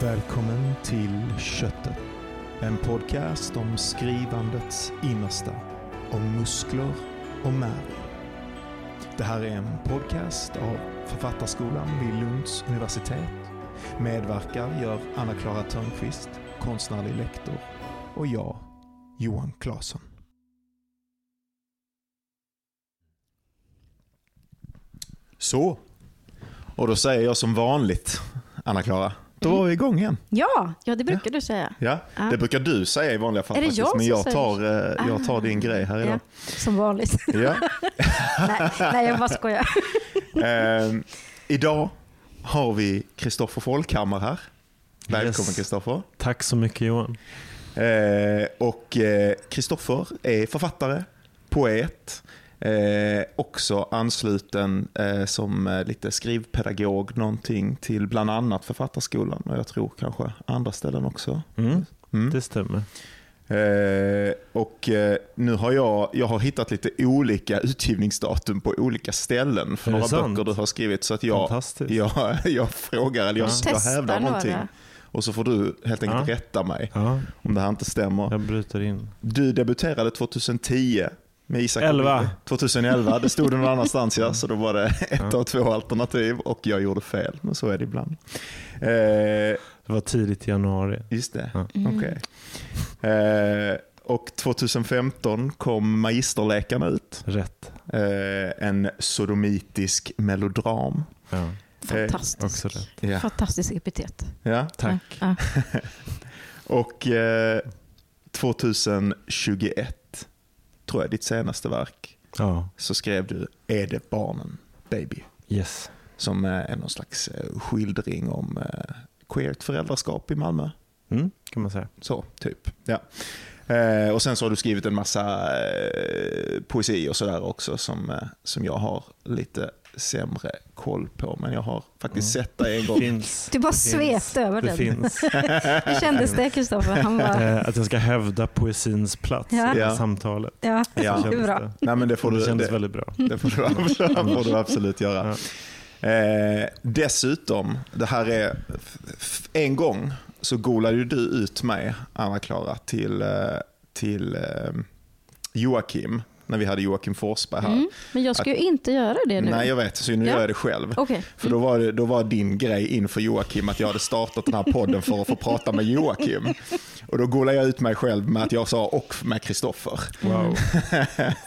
Välkommen till Köttet. En podcast om skrivandets innersta. Om muskler och märg. Det här är en podcast av Författarskolan vid Lunds universitet. Medverkar gör Anna-Klara Törnqvist, konstnärlig lektor, och jag, Johan Claesson. Så. Och då säger jag som vanligt, Anna-Klara, då var vi igång igen. Ja, ja det brukar du säga. Ja, Ja. det brukar du säga i vanliga fall Är det faktiskt, jag men jag tar, eh, jag tar Ah. din grej här Ja, idag. som vanligt. Ja. nej, nej, jag bara skojar. Ehm, idag har vi Kristoffer Folkhammar här. Välkommen Yes. Kristoffer. Tack så mycket Johan. Eh, och eh, Kristoffer är författare, poet, eh, också ansluten eh, som eh, lite skrivpedagog någonting till bland annat Författarskolan och jag tror kanske andra ställen också. Mm, Mm. det stämmer. Eh, och eh, nu har jag, jag har hittat lite olika utgivningsdatum på olika ställen för några sant? böcker du har skrivit. Så att jag, Fantastiskt. jag, jag frågar, eller jag, Ja. jag Testa hävdar någonting. några. Och så får du helt enkelt Ja. rätta mig Ja, om det här inte stämmer. jag bryter in. Du debuterade 2010 med Isak Elva. Olivia. 2011, det stod det någon annanstans ja, så då var det ett Ja. av två alternativ och jag gjorde fel, men så är det ibland. Eh, Det var tidigt i januari. just det, Ja. Mm. okej. Eh, och 2015 kom Magisterläkarna ut, Rätt. eh, en sodomitisk melodram. Ja, Fantastiskt. också rätt. Ja. Fantastisk epitet. Ja. Tack. Ja. Och eh, 2021, tror jag, ditt senaste verk, Ja, så skrev du Är det barnen, baby? yes. Som eh, är någon slags eh, skildring om eh, queert föräldraskap i Malmö. Mm, kan man säga. Så, typ. Ja. Eh, och sen så har du skrivit en massa eh, poesi och sådär också som, eh, som jag har lite sämre koll på. Men jag har faktiskt Mm. sett det en gång. Finns, Du bara det finns- svepte över det den. Finns. Hur kändes det Kristoffer? Han bara, Eh, att jag ska hävda poesins plats Ja. i Ja. samtalet. ja, Ja. det bra. Det. Nej, men det får det du, kändes det, väldigt bra. det får du, absolut, får du absolut göra. Eh, dessutom, det här är en gång så golade ju du ut mig, Anna-Klara, till, eh, till eh, Joakim, när vi hade Joakim Forsberg här. Mm. Men jag ska ju inte göra det nu. Nej, jag vet, så nu Ja. gör jag det själv. Okej. För då var, det, då var din grej inför Joakim att jag hade startat den här podden för att få prata med Joakim. Och då golade jag ut mig själv med att jag sa och med Kristoffer. Wow.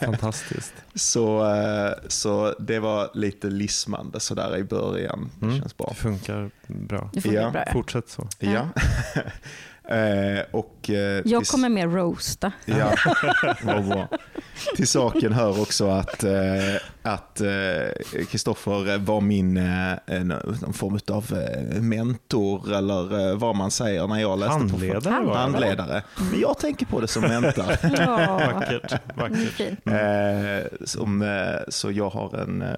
Fantastiskt. Så, eh, så det var lite lismande sådär i början. Det Mm. känns bra. Det funkar bra. Det får Ja. bra. ja. Fortsätt så. Ja. eh, och, eh, Jag kommer mer roasta. Ja, vad bra. Till saken hör också att eh, att eh, Kristoffer var min eh, någon form av eh, mentor eller eh, vad man säger när jag läste Handledare på. Handledare. Men jag tänker på det som mentor. Ja, Vackert. Eh, som, eh, så jag har en, eh,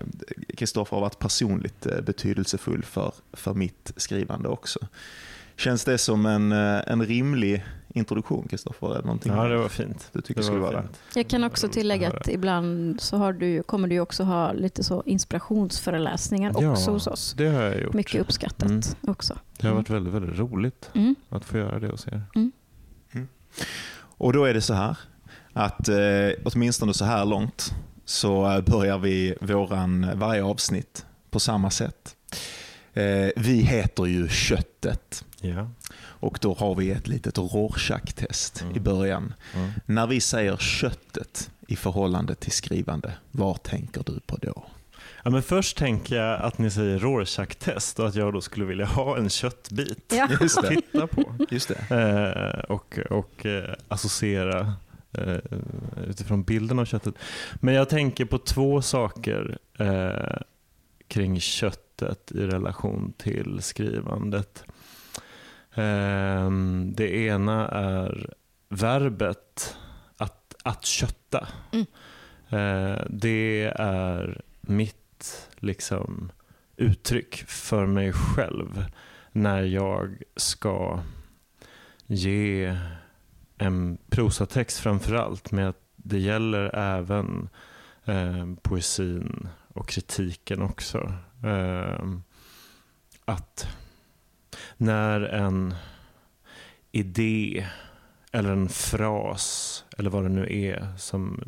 Kristoffer har varit personligt eh, betydelsefull för, för mitt skrivande också. Känns det som en, eh, en rimlig introduktion Kristoffer? Ja, det var fint. du tycker Det skulle var vara fint. Jag kan också tillägga att ibland så har du, kommer du också ha lite så inspirationsföreläsningar också hos oss. det har jag gjort. Mycket uppskattat Mm. också. Det har varit väldigt, väldigt roligt Mm. att få göra det hos er. Och då är det så här att eh, åtminstone så här långt så eh, börjar vi våran varje avsnitt på samma sätt. Eh, vi heter ju Köttet Ja. och då har vi ett litet Rorschach-test Mm. i början. Mm. När vi säger köttet i förhållande till skrivande, vad tänker du på då? Ja, men först tänker jag att ni säger Rorschach-test och att jag då skulle vilja ha en köttbit Ja. Just att titta på Just det. eh, och, och eh, associera eh, utifrån bilden av köttet. Men jag tänker på två saker eh, kring köttet i relation till skrivandet. Eh, det ena är verbet att, att kötta. Mm. Eh, det är mitt liksom, uttryck för mig själv när jag ska ge en prosatext framför allt, men det gäller även eh, poesin och kritiken också. Eh, att när en idé eller en fras eller vad det nu är som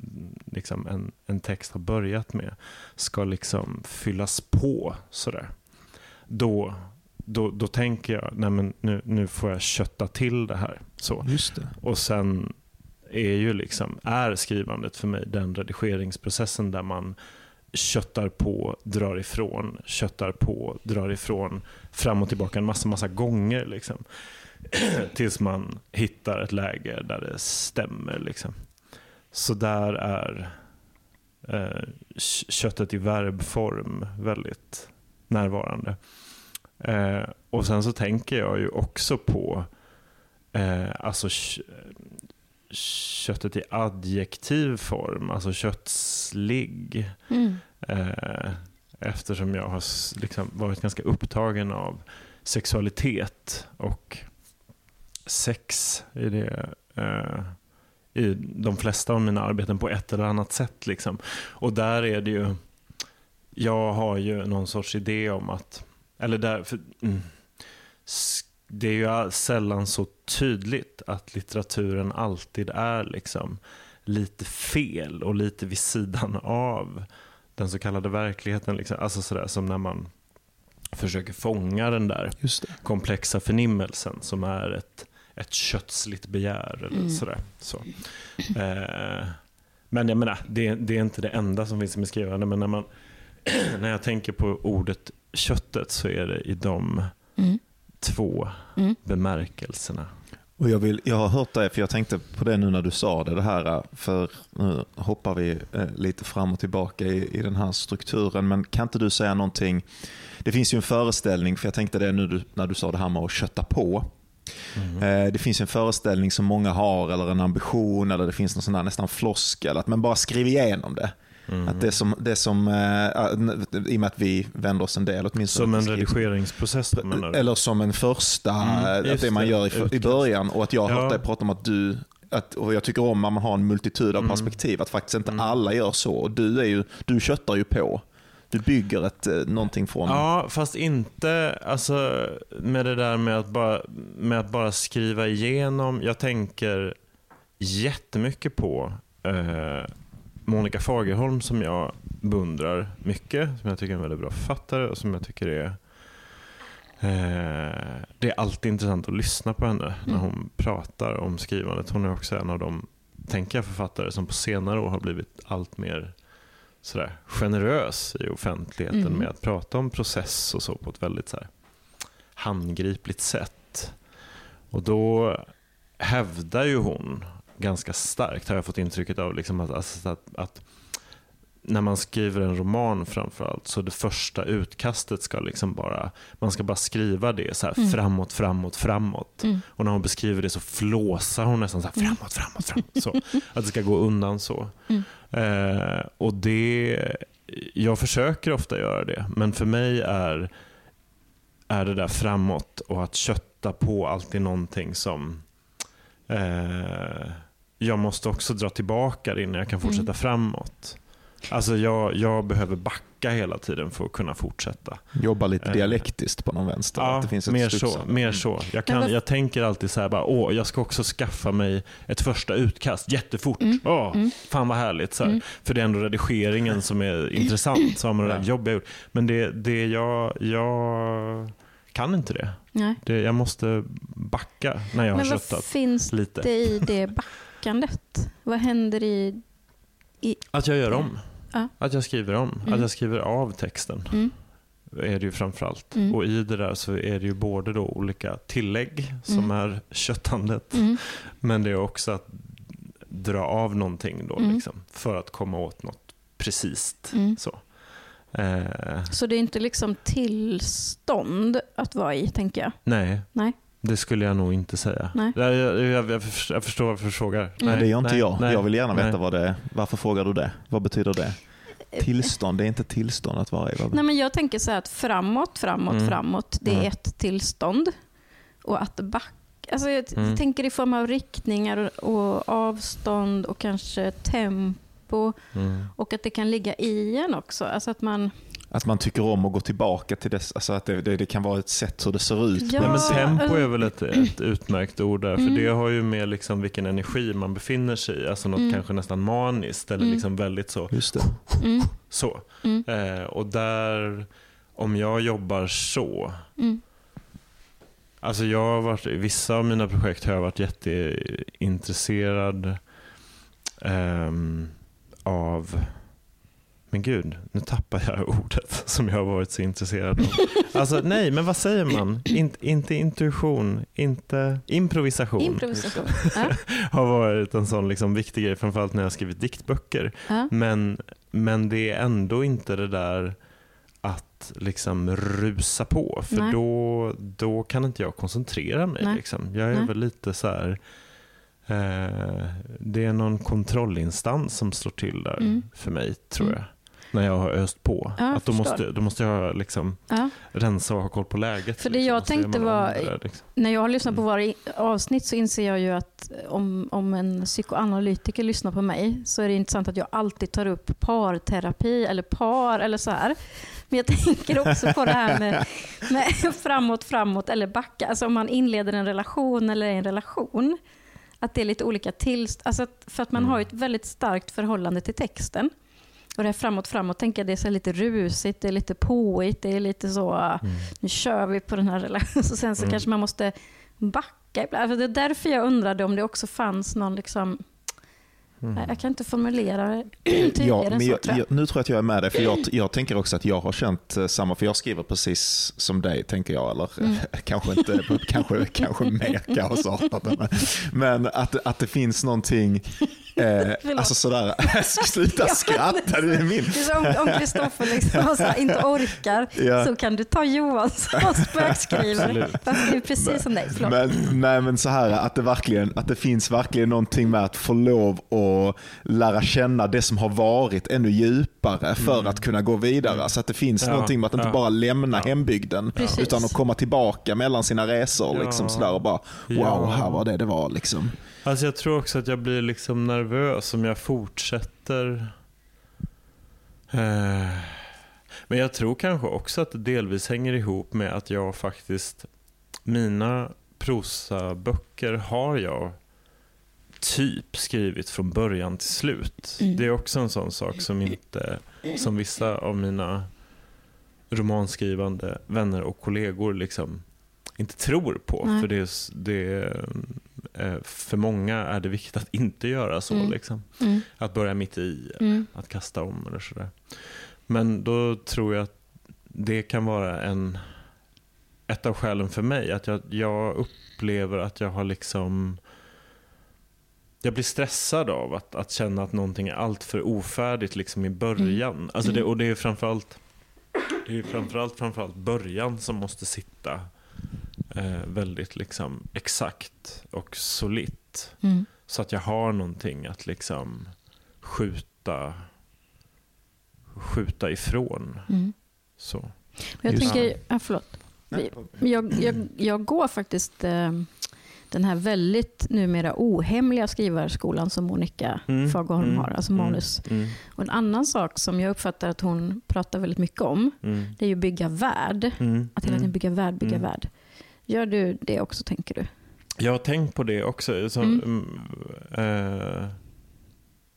liksom en, en text har börjat med ska liksom fyllas på sådär. Då, då, då tänker jag, nej men nu, nu får jag kötta till det här. Så. Det. Och sen är ju liksom, är skrivandet för mig den redigeringsprocessen där man köttar på, drar ifrån, köttar på, drar ifrån, fram och tillbaka en massa, massa gånger. Liksom. Tills man hittar ett läge där det stämmer. Liksom. Så där är eh, köttet i verbform väldigt närvarande. Eh, och sen så tänker jag ju också på eh, alltså köttet i adjektiv form, alltså köttslig. Mm. Eh, eftersom jag har liksom varit ganska upptagen av sexualitet och sex i, det, eh, i de flesta av mina arbeten på ett eller annat sätt. Liksom. Och där är det ju, jag har ju någon sorts idé om att, eller där, för, mm, det är ju sällan så tydligt att litteraturen alltid är liksom lite fel och lite vid sidan av den så kallade verkligheten. Liksom. Alltså sådär som när man försöker fånga den där komplexa förnimmelsen som är ett, ett kötsligt begär. Eller mm. sådär. Så. Eh, men jag menar, det, det, är inte det enda som finns i skrivande. Men när, man, när jag tänker på ordet köttet så är det i de mm två mm. bemärkelserna. Och jag, vill, jag har hört det, för jag tänkte på det nu när du sa det, det här, för nu hoppar vi eh, lite fram och tillbaka i, i den här strukturen, men kan inte du säga någonting? Det finns ju en föreställning, för jag tänkte det nu när du sa det här med att kötta på. Mm. Det finns en föreställning som många har, eller en ambition, eller det finns någon sån där nästan floskel, att man bara skriver igenom det. Mm. Att det som, det som äh, I och med att vi vänder oss en del åtminstone. Som en redigeringsprocess menar du? Eller som en första, mm, att det man gör i, i början. Och att jag har hört dig prata om att du att, och jag tycker om att man har en multitud av mm. perspektiv, att faktiskt inte mm. alla gör så. Och du, är ju, du köttar ju på. Du bygger ett, eh, någonting från... Ja, fast inte alltså, med det där med att, bara, med att bara skriva igenom. Jag tänker jättemycket på eh, Monica Fagerholm som jag beundrar mycket, som jag tycker är en väldigt bra författare och som jag tycker är eh, det är alltid intressant att lyssna på henne när mm. hon pratar om skrivandet. Hon är också en av de, tänker jag, författare som på senare år har blivit allt mer sådär, generös i offentligheten mm. med att prata om process och så på ett väldigt så handgripligt sätt. Och då hävdar ju hon ganska starkt har jag fått intrycket av. Liksom att, alltså, att, att, när man skriver en roman framförallt så det första utkastet ska liksom bara, man ska bara skriva det så här, mm. framåt, framåt, framåt. Mm. Och när hon beskriver det så flåsar hon nästan så här, mm. framåt, framåt, framåt. Så, att det ska gå undan så. Mm. Eh, och det, jag försöker ofta göra det, men för mig är, är det där framåt och att kötta på alltid någonting som eh, jag måste också dra tillbaka det innan jag kan fortsätta mm. framåt. Alltså jag, jag behöver backa hela tiden för att kunna fortsätta. Jobba lite eh, dialektiskt på någon vänster. Ja, att det finns ett mer, så, mer mm. så. Jag, kan, jag tänker alltid så här, bara, åh, jag ska också skaffa mig ett första utkast jättefort. Mm. Åh, mm. Fan vad härligt. Så mm. För det är ändå redigeringen som är intressant. Så har man det där jobb jag gjort. Men det, det jag, jag kan inte det. Nej. det jag måste backa när jag Men har köttat. vad finns lite. det i det backa? Tänkandet? Vad händer i... i att jag gör om. Ja. Att jag skriver om. Mm. Att jag skriver av texten. Mm. är det ju framförallt. Mm. Och i det där så är det ju både då olika tillägg som mm. är köttandet. Mm. Men det är också att dra av någonting då mm. liksom, för att komma åt något precis. Så. Eh. så det är inte liksom tillstånd att vara i, tänker jag? Nej. Nej. Det skulle jag nog inte säga. Nej. Jag, jag, jag, jag förstår varför du frågar. Nej, nej, det gör inte nej, jag. Nej, jag vill gärna veta vad det är. Varför frågar du det? Vad betyder det? Tillstånd, det är inte tillstånd att vara i. Nej, men jag tänker så här att framåt, framåt, mm. framåt, det är mm. ett tillstånd. Och att backa, alltså jag mm. tänker i form av riktningar och, och avstånd och kanske tempo. Mm. Och att det kan ligga i en också. Alltså att man Att man tycker om att gå tillbaka till det, alltså att det, det, det kan vara ett sätt hur det ser ut. Ja. Men tempo är mm. väl ett, ett utmärkt ord där, för Mm. det har ju med liksom vilken energi man befinner sig i. Alltså något Mm. kanske nästan maniskt eller Mm. liksom väldigt så. Just det. Mm, så. mm, Eh, och där, om jag jobbar så, mm, Alltså jag har varit, i vissa av mina projekt har jag varit jätteintresserad ehm, av, men gud, nu tappar jag ordet som jag har varit så intresserad av. Alltså nej, men vad säger man? In, inte intuition, inte improvisation. Improvisation. Har varit en sån liksom viktig grej, framförallt när jag har skrivit diktböcker. ja. Men, men det är ändå inte det där att liksom rusa på. För Nej. då, då kan inte jag koncentrera mig. Liksom. Jag är Nej. väl lite så här... Eh, det är någon kontrollinstans som slår till där Mm. för mig, tror Mm. jag. När jag har öst på. Ja, att då, måste, då måste jag liksom ja. rensa och ha koll på läget. För det liksom, jag tänkte var- där, liksom. När jag har lyssnat på Mm. våra i- avsnitt så inser jag ju att om, om en psykoanalytiker lyssnar på mig så är det intressant att jag alltid tar upp parterapi eller par eller så här. Men jag tänker också på det här med, med framåt, framåt eller backa. Alltså om man inleder en relation eller är i en relation. Att det är lite olika tillstånd. Alltså för att man Mm. har ett väldigt starkt förhållande till texten. Och det här framåt, framåt tänker jag det är så lite rusigt, det är lite påigt, det är lite så Mm. nu kör vi på den här relationen. Sen så Mm. kanske man måste backa ibland. För det är därför jag undrade om det också fanns någon, liksom, Mm. jag kan inte formulera tydligare Ja, men så jag, tror jag. nu tror jag att jag är med dig, för jag, jag tänker också att jag har känt eh, samma, för jag skriver precis som dig, tänker jag. Eller Mm. kanske inte, kanske, kanske mer kaosartat. Men att, att det finns någonting, eh, alltså sådär, sluta skratta, det är min. Det är som om Kristoffer liksom så inte orkar Ja. så kan du ta Johan som spökskrivare. Det är precis som dig. Förlåt. Men, nej, men så här att det, verkligen, att det finns verkligen någonting med att få lov att lära känna det som har varit ännu djupare för Mm. att kunna gå vidare. Så att det finns Ja, någonting med att inte ja. bara lämna Ja. hembygden Precis. utan att komma tillbaka mellan sina resor. Ja. Liksom, sådär, och bara, wow, här var det det var. Liksom. Alltså jag tror också att jag blir liksom nervös om jag fortsätter. Eh, Men jag tror kanske också att det delvis hänger ihop med att jag faktiskt, mina prosaböcker har jag typ skrivit från början till slut. Mm. Det är också en sån sak som inte, som vissa av mina romanskrivande vänner och kollegor liksom inte tror på. Nej. För det, är- det är, eh, för många är det viktigt att inte göra så. Mm. Liksom. Mm, Att börja mitt i, mm, att kasta om eller sådär. Men då tror jag att det kan vara en, ett av skälen för mig. Att jag, jag upplever att jag har liksom jag blir stressad av att, att känna att någonting är alltför ofärdigt liksom i början. Alltså det, Mm. och det är framförallt, det är framförallt, framförallt början som måste sitta eh, väldigt liksom exakt och solitt. mm. Så att jag har någonting att liksom skjuta, skjuta ifrån. Mm. Så. Jag Just tänker, ja, förlåt. Jag, jag, jag går faktiskt eh, den här väldigt numera ohemliga skrivarskolan som Monica Mm, Fagerholm mm, har, alltså mm, manus. Mm, Och en annan sak som jag uppfattar att hon pratar väldigt mycket om, mm, det är ju bygga värld. mm, Att hela tiden bygga värld, bygga Mm. värld. Gör du det också, tänker du? Jag har tänkt på det också. Så, Mm. mm, eh,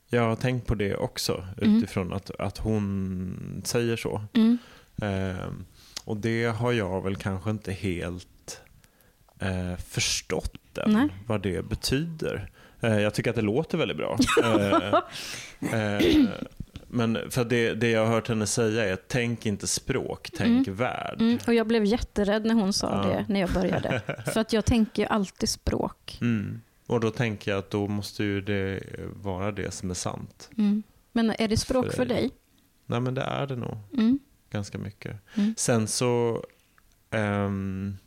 jag har tänkt på det också Mm. utifrån att, att hon säger så. Mm. Eh, och det har jag väl kanske inte helt eh, förstått än, Nej. vad det betyder. Jag tycker att det låter väldigt bra. men för det, det jag har hört henne säga är tänk inte språk, tänk värld. Mm. Och jag blev jätterädd när hon sa Ja. det, när jag började. För att jag tänker ju alltid språk. Mm. Och då tänker jag att då måste ju det vara det som är sant. Mm. Men är det språk För för dig. dig? Nej men det är det nog Mm. ganska mycket. Mm. Sen så... ehm,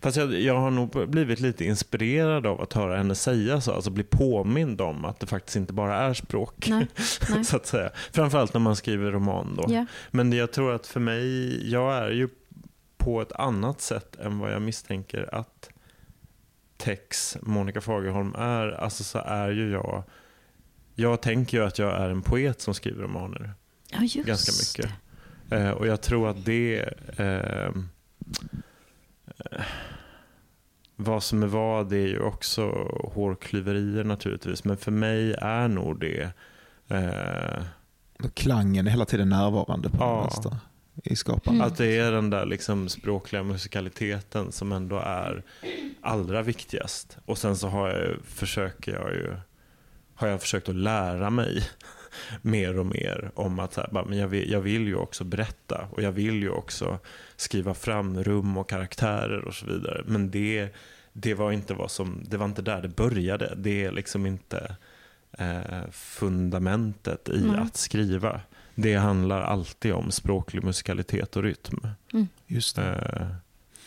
fast jag, jag har nog blivit lite inspirerad av att höra henne säga så. Alltså bli påmind om att det faktiskt inte bara är språk. Nej. Nej. så att säga. Framförallt när man skriver roman då. Ja. Men jag tror att för mig, jag är ju på ett annat sätt än vad jag misstänker att Tex, Monica Fagerholm är. Alltså så är ju jag, jag tänker ju att jag är en poet som skriver romaner. ja, just ganska mycket. Eh, och jag tror att det eh, vad som är vad det är ju också hårklyverier naturligtvis. Men för mig är nog det eh, Klangen är hela tiden närvarande på Ja. i skapandet. Mm. Att det är den där liksom språkliga musikaliteten som ändå är allra viktigast. Och sen så har jag, försöker jag ju, har jag försökt att lära mig mer och mer om att så här, bara, men jag, vill, jag vill ju också berätta och jag vill ju också skriva fram rum och karaktärer och så vidare. Men det, det, var, inte vad som, det var inte där det började. Det är liksom inte eh, fundamentet i Nej. att skriva. Det handlar alltid om språklig musikalitet och rytm. Just det. Eh,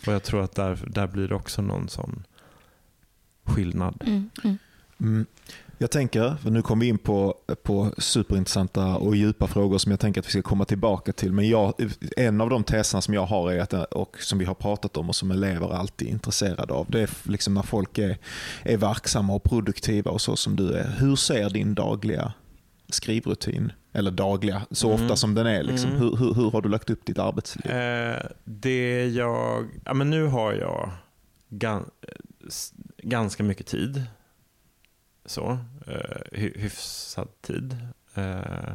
och jag tror att där, där blir det också någon sån skillnad. Mm, mm. Jag tänker, för nu kommer vi in på, på superintressanta och djupa frågor som jag tänker att vi ska komma tillbaka till. Men jag, en av de teserna som jag har är att, och som vi har pratat om och som elever alltid är intresserade av. Det är liksom när folk är, är verksamma och produktiva och så som du är. Hur ser din dagliga skrivrutin, eller dagliga, så ofta Mm. som den är, liksom. Mm. hur, hur, hur har du lagt upp ditt arbetsliv? Eh, det jag, ja men nu har jag gan, s- ganska mycket tid. Så, eh, hy, hyfsad tid. Eh,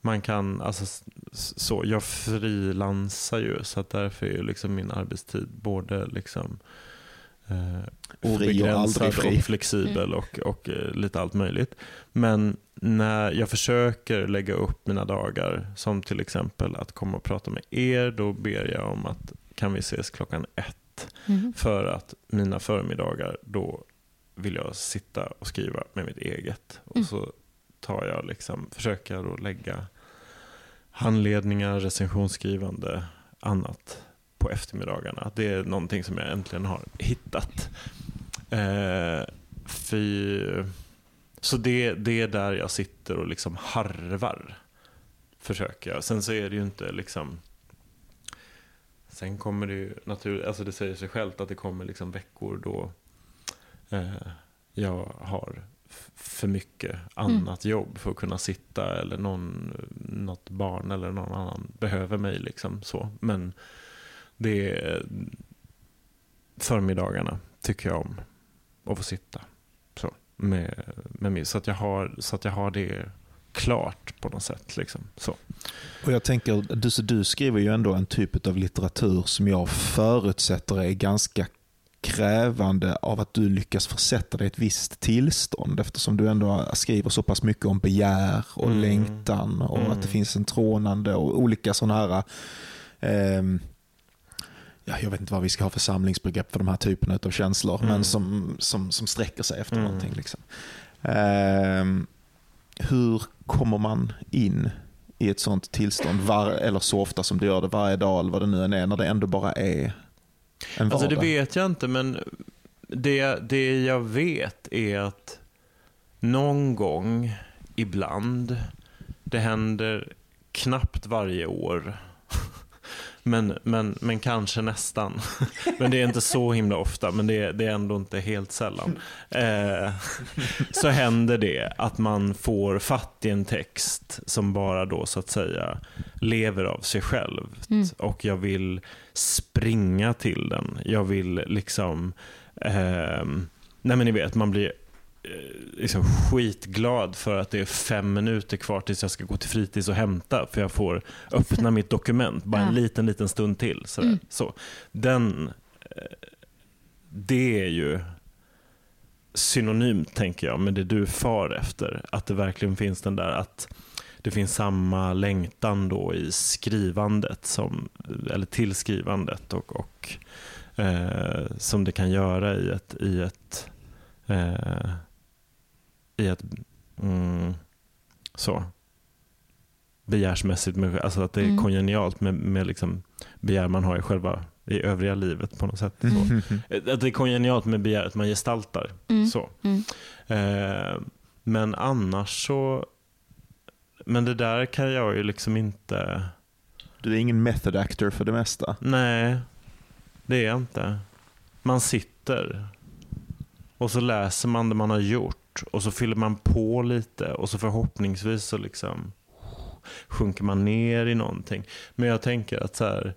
man kan, alltså så, jag frilansar ju så att därför är ju liksom min arbetstid både liksom eh, Fri och obegränsad fri. och flexibel och, och eh, lite allt möjligt. Men när jag försöker lägga upp mina dagar, som till exempel att komma och prata med er, då ber jag om att kan vi ses klockan ett? Mm. För att mina förmiddagar, då vill jag sitta och skriva med mitt eget. Och Mm. så tar jag liksom, försöker då lägga handledningar, recensionsskrivande, annat på eftermiddagarna. Det är någonting som jag äntligen har hittat. Eh, fy... Så det, det är där jag sitter och liksom harvar. Försöker jag. Sen så är det ju inte liksom... Sen kommer det ju naturligt, alltså det säger sig självt att det kommer liksom veckor då jag har för mycket annat jobb för att kunna sitta eller någon, något barn eller någon annan behöver mig. Liksom så. Men det är förmiddagarna tycker jag om att få sitta så, med, med mig. Så att, jag har, så att jag har det klart på något sätt. Liksom. Så. Och jag tänker, du, så du skriver ju ändå en typ av litteratur som jag förutsätter är ganska krävande av att du lyckas försätta dig i ett visst tillstånd eftersom du ändå skriver så pass mycket om begär och Mm. längtan och Mm. att det finns en trånande och olika sådana här ehm, ja, jag vet inte vad vi ska ha för samlingsbegrepp för de här typerna av känslor, Mm. men som, som, som sträcker sig efter Mm. någonting. Liksom. Ehm, hur kommer man in i ett sånt tillstånd, var, eller så ofta som du gör det varje dag eller vad det nu än är, när det ändå bara är en Alltså det vet jag inte, men det, det jag vet är att någon gång, ibland, det händer knappt varje år, men, men, men kanske nästan. Men det är inte så himla ofta, men det är, det är ändå inte helt sällan. Eh, så händer det att man får fatt i en text som bara då så att säga lever av sig själv. Mm. Och jag vill springa till den. Jag vill liksom, ehm, nej men ni vet, man blir eh, liksom skitglad för att det är fem minuter kvar tills jag ska gå till fritids och hämta för jag får öppna mitt dokument bara en Ja. liten, liten stund till. Sådär. Mm. Så. Den, eh, det är ju synonymt, tänker jag, med det du far efter. Att det verkligen finns den där att det finns samma längtan då i skrivandet, som, eller till skrivandet och, och eh, som det kan göra i ett, i ett, eh, i ett mm, så begärsmässigt, alltså att det är Mm. kongenialt med, med liksom begär man har i själva i övriga livet på något sätt. Så. Mhm. Att det är kongenialt med begäret man gestaltar. Mm. Så. Mm. Eh, men annars så, men det där kan jag ju liksom inte, Du är ingen method actor för det mesta. nej, det är jag inte. Man sitter och så läser man det man har gjort och så fyller man på lite och så förhoppningsvis så liksom sjunker man ner i någonting. Men jag tänker att så här,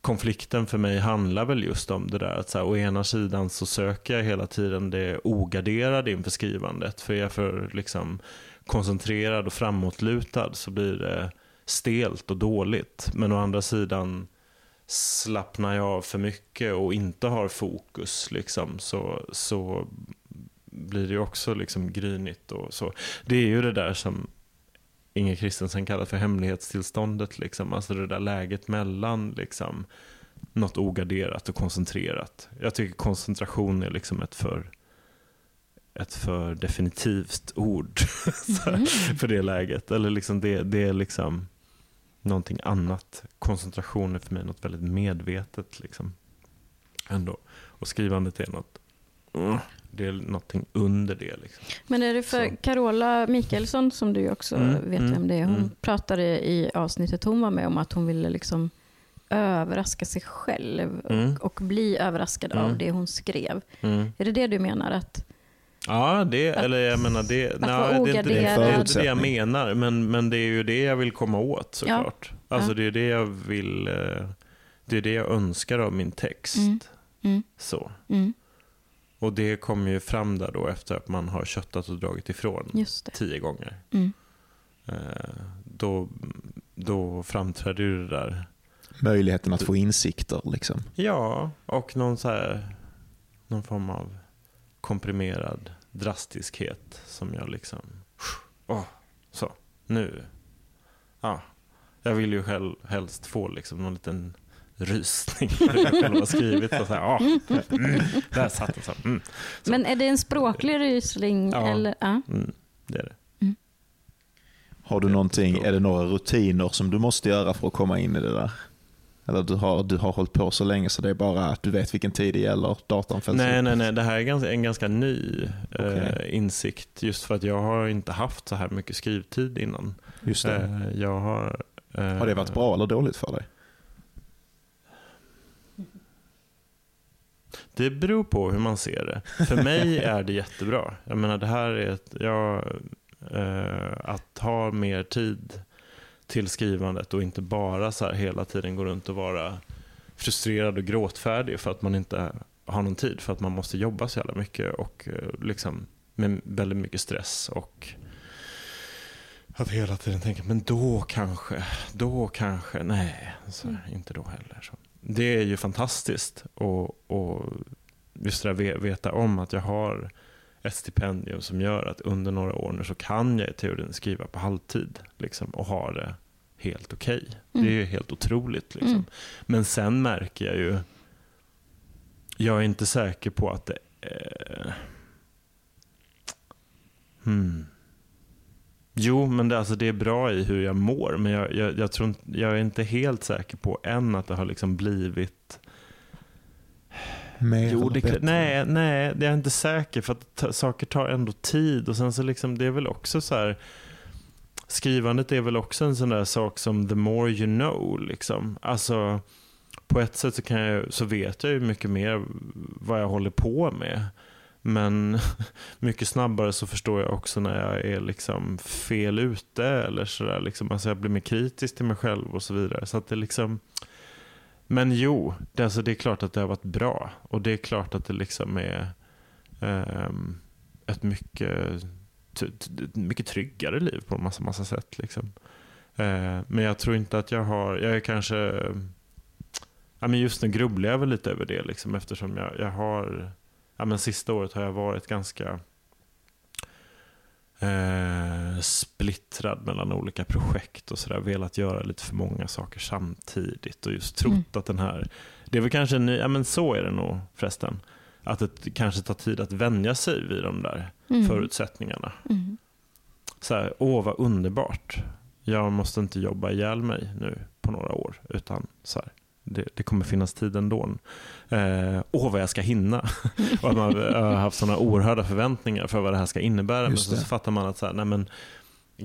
konflikten för mig handlar väl just om det där att så här, å ena sidan så söker jag hela tiden det ogarderade inför skrivandet. För är jag för liksom, koncentrerad och framåtlutad så blir det stelt och dåligt. Men å andra sidan slappnar jag av för mycket och inte har fokus liksom, så, så blir det också liksom grynigt. Och så. Det är ju det där som Inger Kristensen kallar för hemlighetstillståndet. Liksom. Alltså det där läget mellan liksom, något ogarderat och koncentrerat. Jag tycker koncentration är liksom ett för, ett för definitivt ord mm. för det läget. Eller liksom det, det är liksom någonting annat. Koncentration är för mig något väldigt medvetet. Liksom. Ändå. Och skrivandet är något mm, det är någonting under det. Liksom. Men är det för så. Carola Mikaelsson, som du också mm, vet mm, vem det är, hon mm. pratade i avsnittet hon var med om att hon ville liksom överraska sig själv och, mm. och bli överraskad av mm. det hon skrev. Mm. Är det det du menar? att Ja, det, att, eller jag menar det, nej, det, är inte det, det är inte det jag menar, men, men det är ju det jag vill komma åt såklart. Ja. Alltså ja. det är det jag vill, eh, det är det jag önskar av min text. Så. Och det kommer ju fram där då efter att man har köttat och dragit ifrån tio gånger. Mm. Eh, då, då framträder ju det där. Möjligheten att få insikter liksom. Ja, och någon, så här, någon form av komprimerad drastiskhet som jag liksom, oh, så, nu. Ja, jag vill ju själv helst få liksom någon liten rysning när jag själv har skrivit. Och så här, ah, mm, där satt det. Så, mm. så. Men är det en språklig rysning? Ja, eller? ja. Mm, det är det. Mm. Har du någonting, är det några rutiner som du måste göra för att komma in i det där? Eller du har, du har hållit på så länge så det är bara att du vet vilken tid det gäller, datorn fälls Nej, upp. nej, nej. Det här är ganska, en ganska ny okay. eh, insikt. Just för att jag har inte haft så här mycket skrivtid innan. Just det. Eh, jag har, eh, har det varit bra eller dåligt för dig? Det beror på hur man ser det. För mig är det jättebra. Jag menar, det här är ett, jag, eh, att ha mer tid till skrivandet och inte bara så här hela tiden gå runt och vara frustrerad och gråtfärdig för att man inte har någon tid för att man måste jobba så jävla mycket och eh, liksom med väldigt mycket stress och att hela tiden tänka, men då kanske, då kanske, nej, så, mm. inte då heller. Så det är ju fantastiskt och, och just det där veta om att jag har ett stipendium som gör att under några år nu så kan jag i teorin skriva på halvtid liksom, och ha det helt okej. Okay. Mm. Det är ju helt otroligt. Liksom. Mm. Men sen märker jag ju, jag är inte säker på att det eh, hmm. Men det, alltså, det är bra i hur jag mår. Men jag, jag, jag, tror inte, jag är inte helt säker på än att det har liksom blivit... Mer jo, det, nej, nej, jag är inte säker för att saker tar ändå tid. Och sen så liksom, det är väl också så här... Skrivandet är väl också en sån där sak som the more you know. Liksom. Alltså, på ett sätt så, kan jag, så vet jag ju mycket mer vad jag håller på med. Men mycket snabbare så förstår jag också när jag är liksom fel ute eller sådär. Liksom. Alltså jag blir mer kritisk till mig själv och så vidare. Så att det liksom... Men jo, det, alltså det är klart att det har varit bra. Och det är klart att det liksom är eh, ett mycket, mycket tryggare liv på en massa, massa sätt. Liksom. Eh, men jag tror inte att jag har, jag är kanske, ja, men just nu grubblar jag väl lite över det liksom, eftersom jag, jag har ja, men sista året har jag varit ganska eh, splittrad mellan olika projekt och sådär. Velat göra lite för många saker samtidigt och just trott mm. att den här, det är väl kanske en ny, ja men så är det nog förresten. Att det kanske tar tid att vänja sig vid de där mm. förutsättningarna. Mm. Så här, åh vad underbart. Jag måste inte jobba ihjäl mig nu på några år. Utan så här, det, det, kommer finnas tid ändå. Eh, åh, vad jag ska hinna. och att man har haft sådana oerhörda förväntningar för vad det här ska innebära. Men så, så, fattar man att så här, nej, men,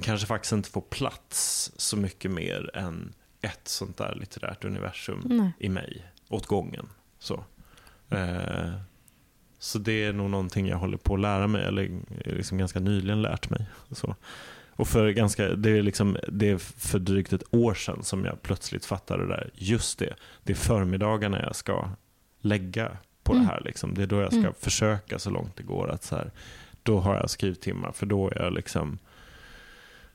kanske faktiskt inte får plats så mycket mer än ett sånt där litterärt universum nej. i mig åt gången. Så. Eh, så det är nog någonting jag håller på att lära mig, eller liksom ganska nyligen lärt mig. Så. Och för ganska, det, är liksom, det är för drygt ett år sedan som jag plötsligt fattade det där. Just det, det är förmiddagarna jag ska lägga på Mm. det här. Liksom. Det är då jag ska Mm. försöka så långt det går. att så här, Då har jag skrivtimmar, för då är jag liksom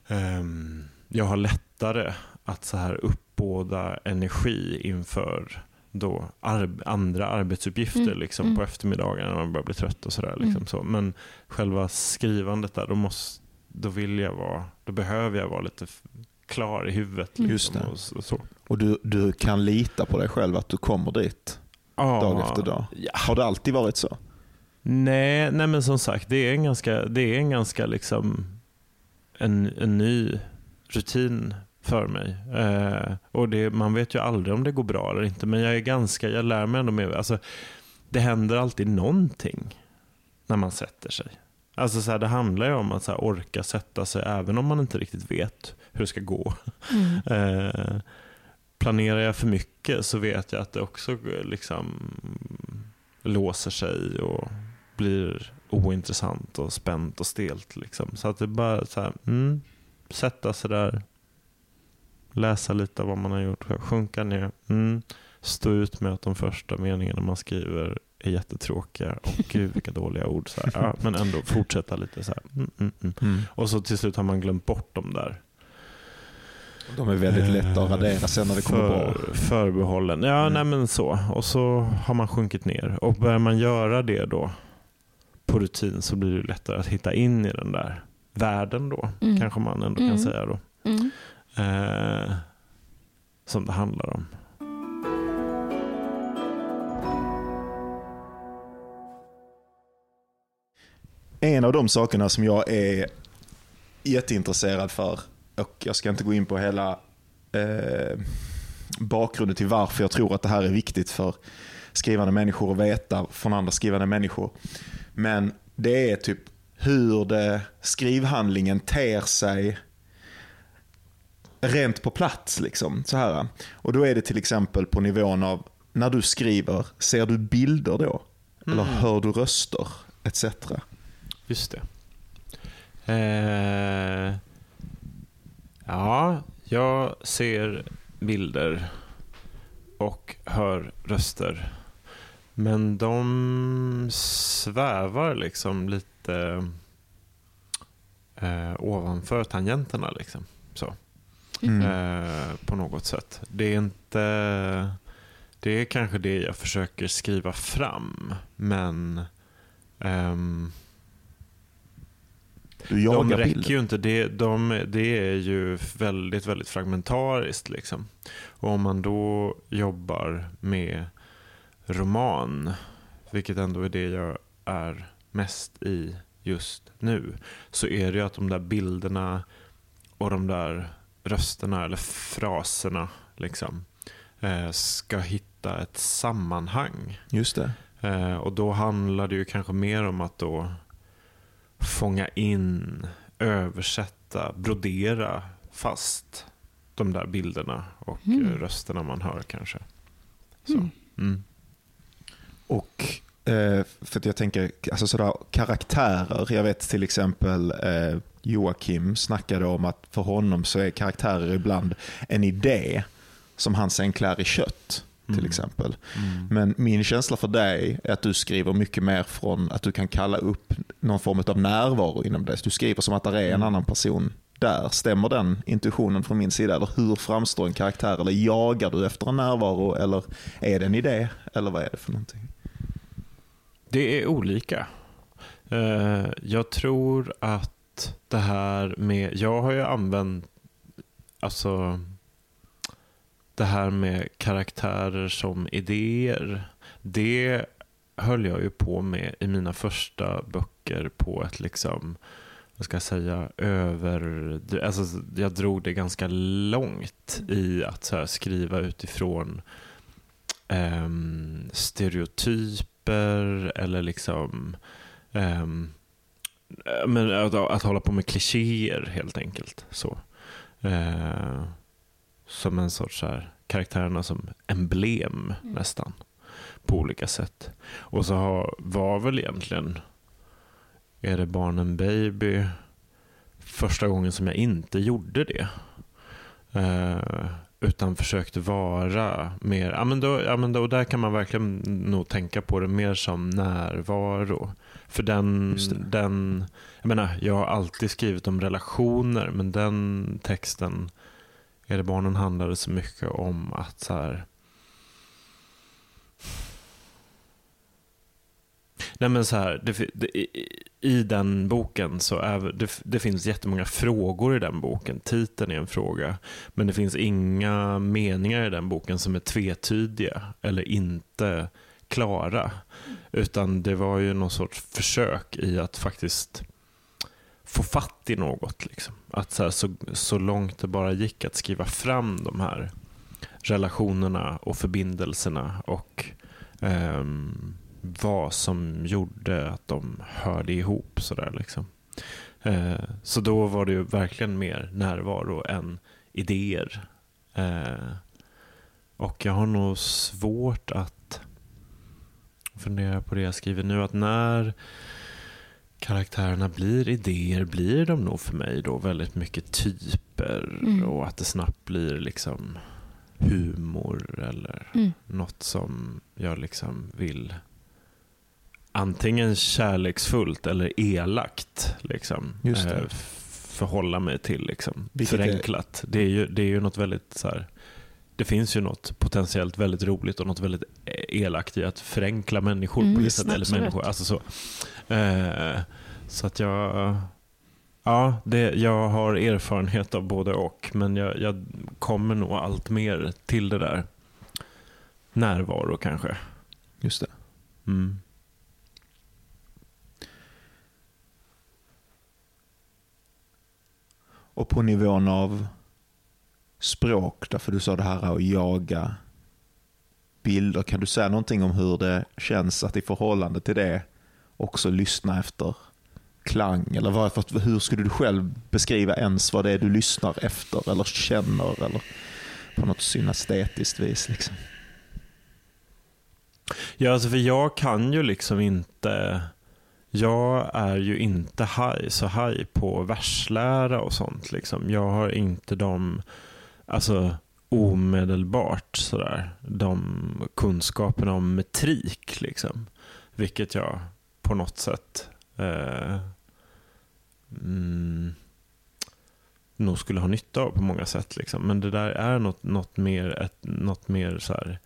ehm, jag har lättare att så här uppbåda energi inför då arb- andra arbetsuppgifter Mm, liksom, mm. på eftermiddagen när man börjar bli trött och sådär. Liksom Mm. så. Men själva skrivandet där, då, måste, då vill jag vara, då behöver jag vara lite klar i huvudet. Mm. Liksom, och, och så. Och du, du kan lita på dig själv att du kommer dit dag efter dag. Ja. Har det alltid varit så? Nej, nej men som sagt, det är en ganska, det är en ganska liksom en, en ny rutin för mig. Eh, och det, man vet ju aldrig om det går bra eller inte, men jag är ganska, jag lär mig ändå med, alltså det händer alltid någonting när man sätter sig. Alltså så här, det handlar ju om att så här, orka sätta sig även om man inte riktigt vet hur det ska gå. Mm. Eh, planerar jag för mycket så vet jag att det också eh, liksom låser sig och blir ointressant och spänt och stelt. Liksom. Så att det är bara så här, mm, sätta sig där, läsa lite av vad man har gjort, sjunka ner, mm, stå ut med att de första meningarna man skriver är jättetråkiga och gud vilka dåliga ord. Så här, ja, men ändå fortsätta lite så här. Mm, mm, mm. Och så till slut har man glömt bort dem där. De är väldigt lätta att radera sen när det kommer bra. För, förbehållen. Ja, Mm. nej men så. Och så har man sjunkit ner. Och börjar man göra det då på rutin så blir det lättare att hitta in i den där världen då. Mm. Kanske man ändå Mm. kan säga då. Mm. Eh, som det handlar om. En av de sakerna som jag är jätteintresserad för, och jag ska inte gå in på hela eh, bakgrunden till varför jag tror att det här är viktigt för skrivande människor att veta från andra skrivande människor. Men det är typ hur det, skrivhandlingen ter sig rent på plats. Liksom, så här. Och då är det till exempel på nivån av när du skriver, ser du bilder då? Eller Mm. hör du röster? Etc. Just det. Eh, ja, jag ser bilder och hör röster. Men de svävar liksom lite eh, ovanför tangenterna. Liksom. Så. Mm. Eh, på något sätt. Det är inte... Det är kanske det jag försöker skriva fram, men ehm, Du de jagar räcker bilder. ju inte. Det, de, det är ju väldigt, väldigt fragmentariskt. Liksom. Och om man då jobbar med roman, vilket ändå är det jag är mest i just nu, så är det ju att de där bilderna och de där rösterna eller fraserna liksom, eh, ska hitta ett sammanhang. Just det. Eh, och då handlar det ju kanske mer om att då fånga in, översätta, brodera fast de där bilderna och Mm. eh, rösterna man hör kanske. Så. Mm. Mm. Och eh, för att jag tänker, alltså sådär karaktärer. Jag vet till exempel eh, Joakim snackade om att för honom så är karaktärer ibland en idé som han sen klär i kött. Till Mm. exempel. Mm. Men min känsla för dig är att du skriver mycket mer från att du kan kalla upp någon form av närvaro inom det. Du skriver som att det är en Mm. annan person där. Stämmer den intuitionen från min sida? Eller hur framstår en karaktär? Eller jagar du efter en närvaro? Eller är det en idé? Eller vad är det för någonting? Det är olika. Eh, jag tror att det här med, jag har ju använt, alltså det här med karaktärer som idéer. Det höll jag ju på med i mina första böcker på ett liksom, vad ska jag säga, över, alltså jag drog det ganska långt i att så här, skriva utifrån ehm, stereotyper eller liksom eh, men att, att hålla på med klichéer helt enkelt. Så. Eh, som en sorts så här, karaktärerna som emblem Mm. nästan. På olika sätt. Och så har, var väl egentligen Är det barnen baby första gången som jag inte gjorde det. Eh, utan försökte vara mer, ja men, då, ja men då, och där kan man verkligen nog tänka på det mer som närvaro. För den, den, jag menar, jag har alltid skrivit om relationer, men den texten, är det barnen handlade så mycket om att så här, Nej men så här, det, det, i, i den boken så är det, det finns jättemånga frågor i den boken. Titeln är en fråga. Men det finns inga meningar i den boken som är tvetydiga eller inte klara. Utan det var ju någon sorts försök i att faktiskt få fatt i något. Liksom. Att så, här, så, så långt det bara gick att skriva fram de här relationerna och förbindelserna och ehm, vad som gjorde att de hörde ihop. Sådär, liksom. eh, så då var det ju verkligen mer närvaro än idéer. Eh, och jag har nog svårt att fundera på det jag skriver nu. Att när karaktärerna blir idéer blir de nog för mig då väldigt mycket typer Mm. och att det snabbt blir liksom humor eller Mm. något som jag liksom vill antingen kärleksfullt eller elakt liksom, Just det. eh, förhålla mig till. Liksom, Vilket är- förenklat. Det, är ju, det är ju något väldigt så här, det finns ju något potentiellt väldigt roligt och något väldigt elakt i att förenkla människor Mm, på det sättet. Eller människor, alltså så. Eh, så att jag, ja, det, jag har erfarenhet av både och. Men jag, jag kommer nog allt mer till det där. Närvaro kanske. Just det. Mm. Och på nivån av språk, därför du sa det här att jaga bilder. Kan du säga någonting om hur det känns att i förhållande till det också lyssna efter klang? Eller varför, hur skulle du själv beskriva ens vad det är du lyssnar efter eller känner? Eller på något synestetiskt vis. Liksom. Ja, alltså för jag kan ju liksom inte... Jag är ju inte high så high på verslära och sånt. Liksom. Jag har inte de, alltså omedelbart sådär, de kunskaperna om metrik. Liksom. Vilket jag på något sätt eh, mm, nog skulle ha nytta av på många sätt. Liksom. Men det där är något, något mer, ett, något mer så här,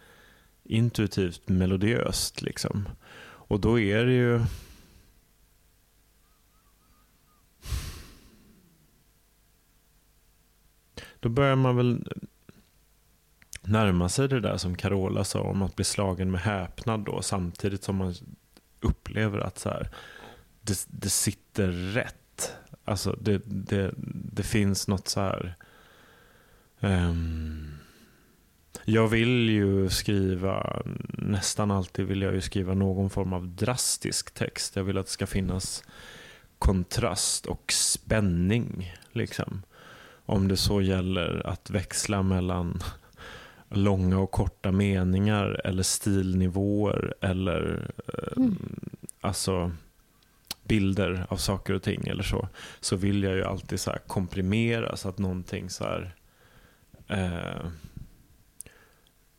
intuitivt melodiöst. Liksom. Och då är det ju... Då börjar man väl närma sig det där som Carola sa om att bli slagen med häpnad då, samtidigt som man upplever att så här, det, det sitter rätt. Alltså det, det, det finns något så här... Um, jag vill ju skriva, nästan alltid vill jag ju skriva någon form av drastisk text. Jag vill att det ska finnas kontrast och spänning. Liksom. Om det så gäller att växla mellan långa och korta meningar eller stilnivåer eller eh, Mm. alltså bilder av saker och ting eller så. Så vill jag ju alltid så här komprimera så att någonting så här eh,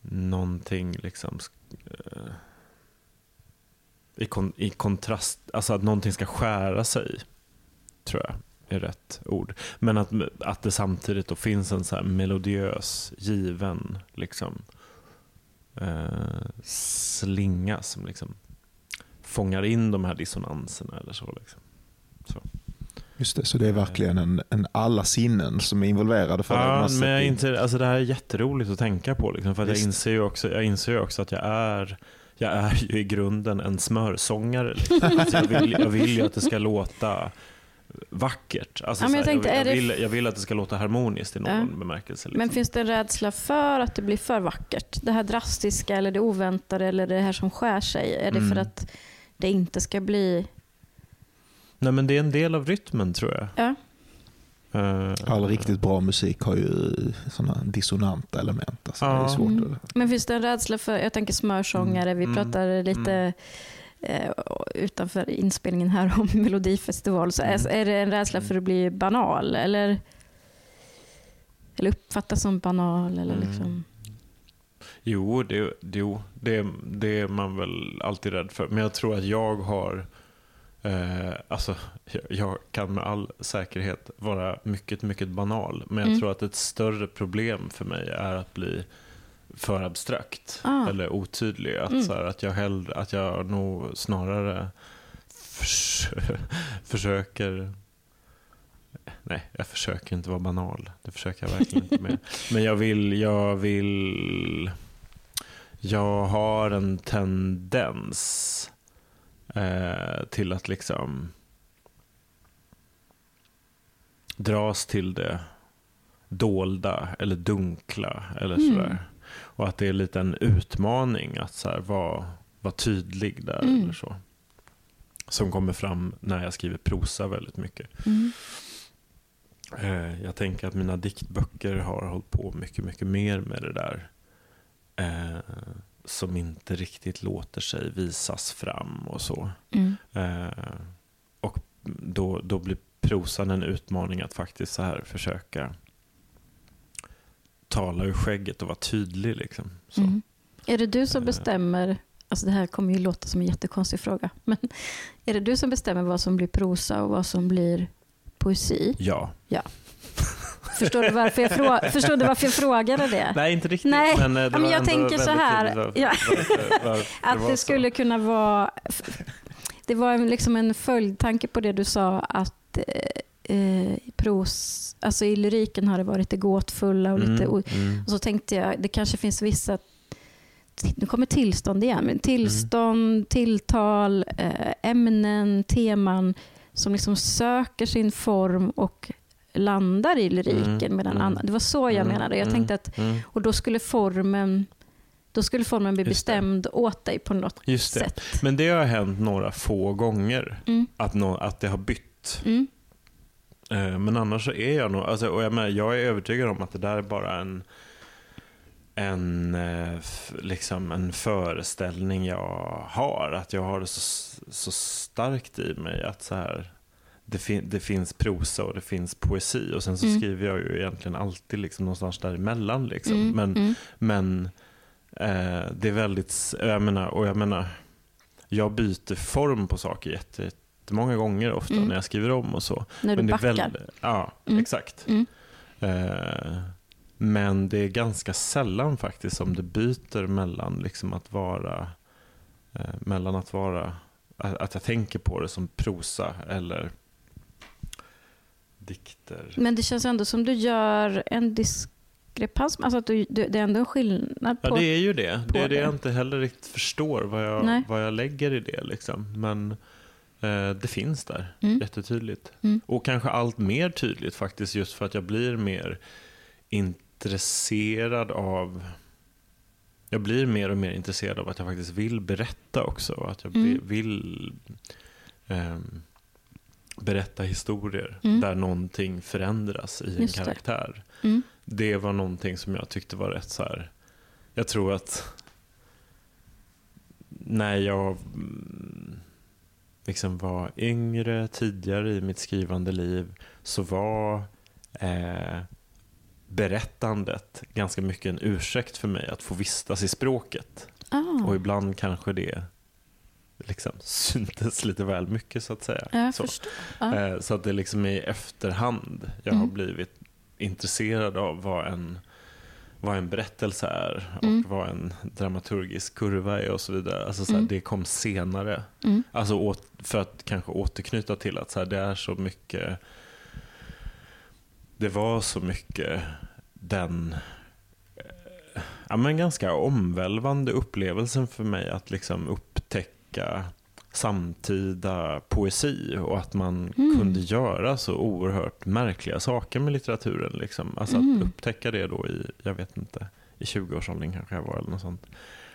någonting liksom eh, i, kon, i kontrast, alltså att någonting ska skära sig tror jag är rätt ord. Men att, att det samtidigt då finns en så här melodiös, given liksom eh, slinga som liksom fångar in de här dissonanserna eller så. Liksom. Just det, så det är verkligen en, en alla sinnen som är involverade för. Ja, Man men jag inte, alltså det här är jätteroligt att tänka på. Liksom, för att jag, inser ju också, jag inser ju också att jag är, jag är ju i grunden en smörsångare. Liksom. Alltså jag, vill, jag vill ju att det ska låta vackert. Alltså, Ja, men jag här, tänkte, jag, det vill, jag vill att det ska låta harmoniskt i någon Ja. bemärkelse. Liksom. Men finns det en rädsla för att det blir för vackert? Det här drastiska eller det oväntade eller det här som skär sig? Är det Mm. för att det inte ska bli... Mm. Nej, men det är en del av rytmen tror jag. Ja. Eh, All riktigt bra musik har ju sådana dissonanta element. Alltså, det är Ja. svårt Mm. att... Men finns det en rädsla för, jag tänker smörsångare, vi Mm. pratade lite eh, utanför inspelningen här om Melodifestival, så är, Mm. är det en rädsla för att bli banal? Eller, eller uppfattas som banal? Eller Mm. liksom. Jo, det, jo det, det är man väl alltid rädd för. Men jag tror att jag har, eh, alltså jag, jag kan med all säkerhet vara mycket, mycket banal. Men jag Mm. tror att ett större problem för mig är att bli för abstrakt Ah. eller otydlig. Att, Mm. så här, att, jag hellre, att jag nog snarare förs försöker Nej, jag försöker inte vara banal. Det försöker jag verkligen inte med. Men jag vill, jag vill... Jag har en tendens eh, till att liksom dras till det dolda eller dunkla eller Mm. Och att det är lite en utmaning att så vara, vara tydlig där Mm. eller så. Som kommer fram när jag skriver prosa väldigt mycket. Mm. Eh, jag tänker att mina diktböcker har hållit på mycket, mycket mer med det där. Eh, som inte riktigt låter sig visas fram och så. Mm. Eh, och då, då blir prosan en utmaning att faktiskt så här försöka tala ur skägget och vara tydlig. Liksom. Så. Mm. Är det du som Eh. bestämmer, alltså det här kommer ju låta som en jättekonstig fråga, men är det du som bestämmer vad som blir prosa och vad som blir poesi? Ja. Förstår du varför jag, frå- förstår du varför jag frågade det? Nej, inte riktigt. Nej, men, eh, det ja, men jag tänker så här, varför- ja. varför- Att det så. skulle kunna vara... Det var liksom en följdtanke på det du sa att eh, pros, alltså i lyriken har det varit det gåtfulla och lite... Mm, mm. Och så tänkte jag, det kanske finns vissa... Nu kommer tillstånd igen. Men tillstånd, tilltal, eh, ämnen, teman som liksom söker sin form och landar i lyriken. Mm, Medan mm. det var så jag Mm, menade. Jag mm, tänkte att, mm. och då skulle formen då skulle formen bli Just det. bestämd åt dig på något Just det. sätt. Men det har hänt några få gånger Mm, att, nå- att det har bytt. mm, Men annars så är jag nog, alltså, och jag, menar, jag är övertygad om att det där är bara en, en, eh, liksom en föreställning jag har. Att jag har det så, så starkt i mig att så här, det, fin, det finns prosa och det finns poesi. Och sen så Mm. skriver jag ju egentligen alltid liksom någonstans däremellan. Liksom. mm, Men, mm, men eh, det är väldigt, jag menar, och jag menar, jag byter form på saker jätte, jättemånga gånger ofta Mm. när jag skriver om och så. när du Men det är backar. väl- ja, Mm. exakt. Mm. Eh, men det är ganska sällan faktiskt som det byter mellan liksom att vara eh, mellan att vara att, att jag tänker på det som prosa eller dikter. Men det känns ändå som du gör en diskrepans. Alltså att du, det är ändå en skillnad på... Ja, det är ju det. Det är det jag inte heller riktigt förstår vad jag, Nej. vad jag lägger i det. Liksom. Men det finns där Mm. jättetydligt. Mm. Och kanske allt mer tydligt faktiskt just för att jag blir mer intresserad av jag blir mer och mer intresserad av att jag faktiskt vill berätta också. Att jag Mm. vill ehm, berätta historier Mm. där någonting förändras i en Just det. karaktär. Mm. Det var någonting som jag tyckte var rätt så här. Jag tror att när jag mm, liksom var yngre, tidigare i mitt skrivande liv, så var eh, berättandet ganska mycket en ursäkt för mig att få vistas i språket. Ah, Och ibland kanske det liksom syntes lite väl mycket så att säga. så. Ja. Eh, Så att det liksom är i efterhand jag har Mm. blivit intresserad av vad en, vad en berättelse är och Mm. vad en dramaturgisk kurva är och så vidare. Alltså så här, Mm. Det kom senare. Mm. Alltså åt, för att kanske återknyta till att så här, det är så mycket det var så mycket den eh, ja, men ganska omvälvande upplevelsen för mig att liksom upptäcka samtida poesi och att man Mm. kunde göra så oerhört märkliga saker med litteraturen. Liksom. Alltså Mm. att upptäcka det då i, jag vet inte, i 20-årsåldern kanske jag var eller något sånt.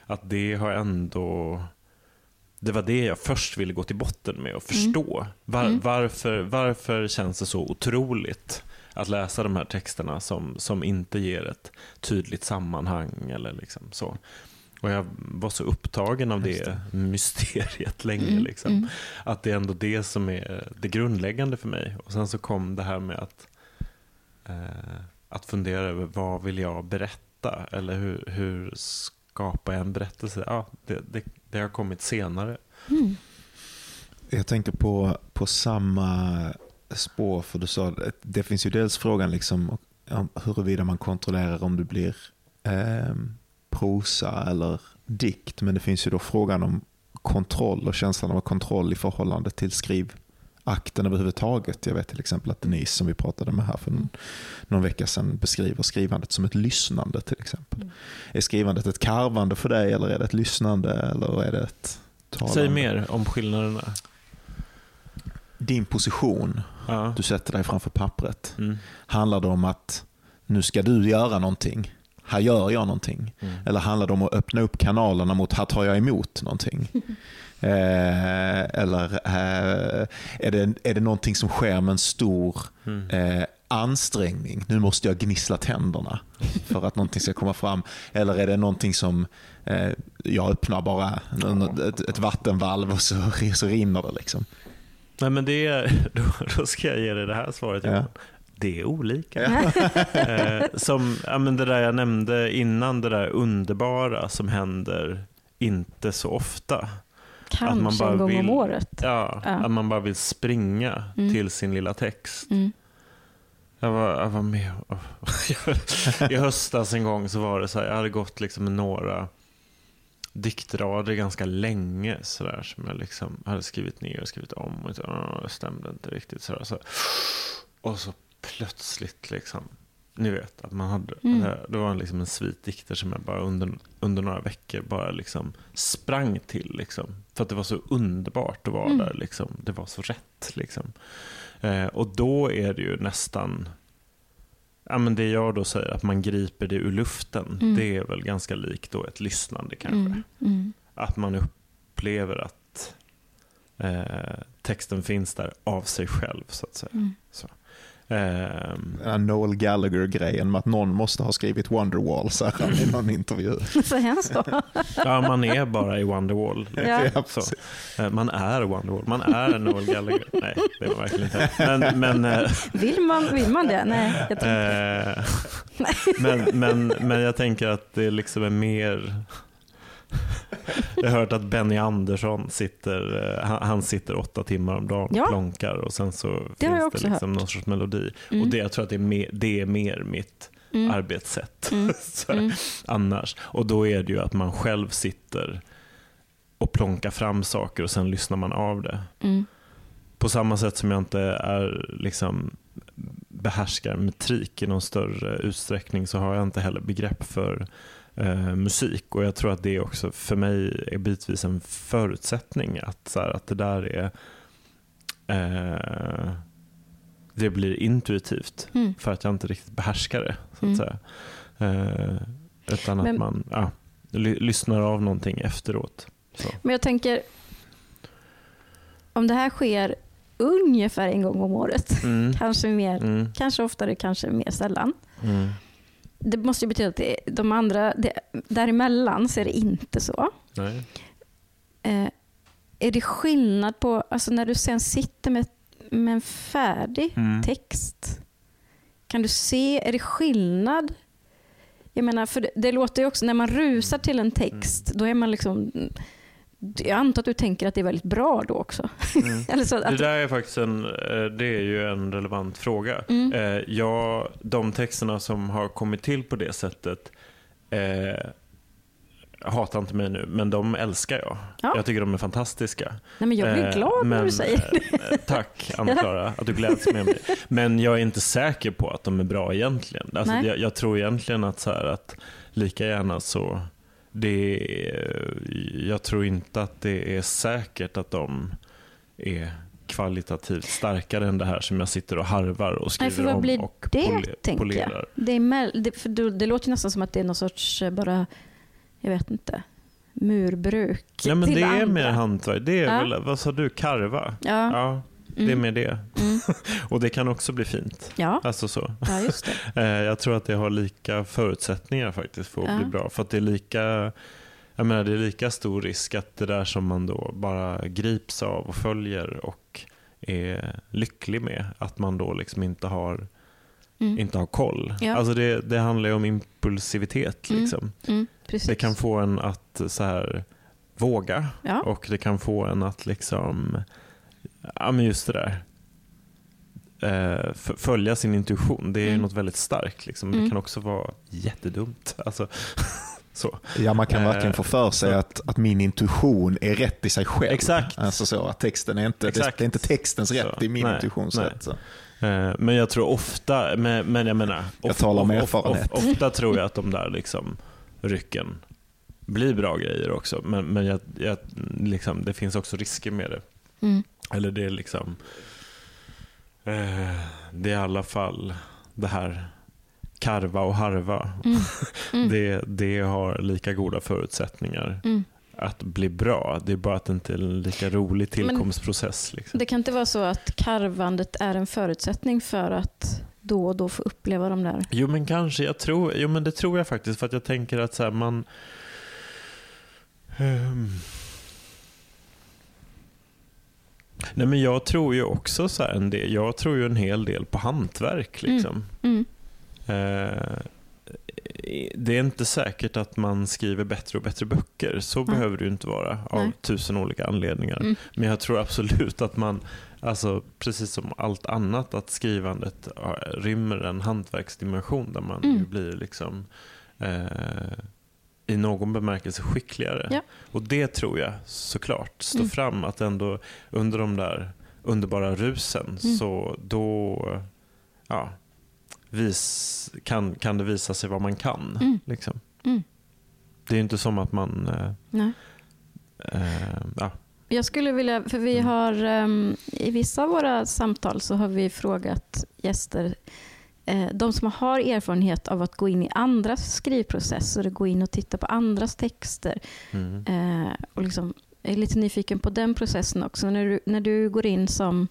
Att det har ändå det var det jag först ville gå till botten med och förstå. Var, Mm. varför, varför känns det så otroligt att läsa de här texterna som, som inte ger ett tydligt sammanhang eller liksom så. Och jag var så upptagen av Just det, mysteriet länge. Mm, Liksom. mm. Att det är ändå det som är det grundläggande för mig. Och sen så kom det här med att, eh, att fundera över vad vill jag berätta? Eller hur, hur skapar jag en berättelse? Ja, det, det, det har kommit senare. Mm. Jag tänker på, på samma spår, för du sa att det finns ju dels frågan liksom om huruvida man kontrollerar om det blir eh, prosa eller dikt, men det finns ju då frågan om kontroll och känslan av kontroll i förhållande till skrivakten överhuvudtaget. Jag vet till exempel att Denise, som vi pratade med här för någon, någon vecka sedan, beskriver skrivandet som ett lyssnande till exempel. Mm. Är skrivandet ett karvande för dig eller är det ett lyssnande eller är det ett talande? Säg mer om skillnaderna. Din position, Ja. du sätter dig framför pappret. Mm. Handlar det om att nu ska du göra någonting? Här gör jag någonting. Mm. Eller handlar det om att öppna upp kanalerna mot här tar jag emot någonting? eh, eller eh, är, det, är det någonting som sker med en stor Mm. eh, ansträngning? Nu måste jag gnissla tänderna för att någonting ska komma fram. Eller är det någonting som eh, jag öppnar bara ett, ett vattenvalv och så, så rinner det. liksom. Nej, men det är, då, då ska jag ge dig det här svaret. Ja. Det är olika. eh, som ja, men det där jag nämnde innan, det där underbara som händer inte så ofta. Kanske man bara en gång vill- om året. Ja, Ja. Att man bara vill springa Mm. till sin lilla text. Mm. Jag var, jag var med I höstas en gång så var det så här, jag hade gått liksom med några diktrader ganska länge så där, som jag liksom hade skrivit ner och skrivit om. Och så, "Åh, det stämde inte riktigt. Så där, så. Och så plötsligt, liksom, ni vet, att man hade, Mm. det, var liksom en svit dikter som jag bara under, under några veckor bara liksom sprang till. Liksom, för att det var så underbart att vara Mm. där. Liksom. Det var så rätt. Liksom. Eh, och då är det ju nästan, ja, men det jag då säger att man griper det ur luften, Mm. det är väl ganska likt då ett lyssnande kanske. Mm. Mm. Att man upplever att eh, texten finns där av sig själv så att säga. Mm. Här Noel Gallagher-grejen med att någon måste ha skrivit Wonderwall, sa han i någon intervju. Säger han så? ja, man är bara i Wonderwall. Ja. Ja, Så. precis. Eh, Man är Wonderwall, man är Noel Gallagher. Nej, det var verkligen inte. Men, men, eh, Vill man, vill man det? Nej, jag tror inte. Eh, men, men, men jag tänker att det liksom är mer... Jag har hört att Benny Andersson sitter, eh, han, sitter åtta timmar om dagen och Ja. plonkar och sen så Det finns det liksom någon sorts melodi. Mm. Och det, jag tror att det är mer, det är mer mitt Mm. arbetssätt Mm. Mm. annars. Och då är det ju att man själv sitter och plonkar fram saker och sen lyssnar man av det. Mm. På samma sätt som jag inte är liksom behärskar metrik i någon större utsträckning så har jag inte heller begrepp för eh, musik. Och jag tror att det också för mig är bitvis en förutsättning att, så här, att det där är eh, det blir intuitivt Mm. för att jag inte riktigt behärskar det. Så att Mm. säga. Eh, utan att Men- man ja, ly- lyssnar av någonting efteråt. Så. Men jag tänker, om det här sker ungefär en gång om året, Mm. kanske mer, Mm. kanske oftare, kanske mer sällan. Mm. Det måste ju betyda att det, de andra, det, däremellan så är det inte så. Nej. Eh, är det skillnad på, alltså när du sen sitter med, med en färdig Mm. text, kan du se, är det skillnad? Jag menar, för det, det låter ju också, när man rusar till en text, då är man liksom, jag antar att du tänker att det är väldigt bra då också. Mm. Så Det att, där är faktiskt en, eh, det är ju en relevant fråga. Mm. Eh, Jag, de texterna som har kommit till på det sättet eh, hatar inte mig nu, men de älskar jag. Ja. Jag tycker de är fantastiska. nej men jag blir Eh, glad när men, du säger det. Tack Anna-Klara, att du gläds med mig. Men jag är inte säker på att de är bra egentligen. Alltså, jag, jag tror egentligen att, så här, att lika gärna så det är, jag tror inte att det är säkert att de är kvalitativt starkare än det här som jag sitter och harvar och Nej, för skriver vad om blir och det, pole- tänker jag? polerar. Det, är det, för det, det låter nästan som att det är någon sorts eh, bara, jag vet inte, murbruk Ja, men det är andra. mer hantverk. Det är Ja. väl, vad sa du, karva? Ja, Ja, det är mm, mer det. mm, Och det kan också bli fint. ja, Alltså så. ja, just det. Eh, Jag tror att det har lika förutsättningar faktiskt för att Ja. bli bra. För att det är lika, jag menar, det är lika stor risk att det där som man då bara grips av och följer och är lycklig med, att man då liksom inte har, Mm. inte har koll. Ja. Alltså det, det handlar ju om impulsivitet. Mm. Liksom. Mm, precis. Det kan få en att så här, våga ja. och det kan få en att liksom, ja men just det där. Eh, följa sin intuition, det är Mm. något väldigt starkt. Liksom. Det Mm. kan också vara jättedumt. Alltså, så. Ja, man kan Eh, verkligen få för sig så- att, att min intuition är rätt i sig själv. Exakt. Alltså så att texten är inte, det, Exakt. det är inte textens rätt, Så. det är min Nej, intuitions nej. rätt. Så. Eh, Men jag tror ofta, men, men jag menar, Jag talar om of- erfarenhet. of- ofta tror jag att de där liksom rycken blir bra grejer också. Men, men jag, jag, liksom, det finns också risker med det. Mm. Eller det är liksom, eh, det är i alla fall det här karva och harva. Mm. Mm. Det, det har lika goda förutsättningar Mm. att bli bra. Det är bara att det inte är en lika rolig tillkomstprocess. Liksom. Det kan inte vara så att karvandet är en förutsättning för att då och då få uppleva de där. Jo men kanske, jag tror, jo men det tror jag faktiskt för att jag tänker att så här, man Ehm. Nej men jag tror ju också så här en del, jag tror ju en hel del på hantverk liksom. Mm. Eh, det är inte säkert att man skriver bättre och bättre böcker. Så Nej. behöver det ju inte vara av Nej. tusen olika anledningar. Mm. Men jag tror absolut att man, alltså, precis som allt annat, att skrivandet rymmer en hantverksdimension där man Mm. blir liksom eh, i någon bemärkelse skickligare. Ja. Och det tror jag såklart står Mm. fram att ändå under de där underbara rusen Mm. så då ja, vis, kan, kan det visa sig vad man kan. Mm. Liksom. Mm. Det är inte som att man eh, Nej. eh, ja, Jag skulle vilja, för vi Mm. har ehm, i vissa av våra samtal så har vi frågat gäster, de som har erfarenhet av att gå in i andras skrivprocesser, gå in och titta på andras texter. mm. Eh, och liksom, jag är lite nyfiken på den processen också. När du, när du går in som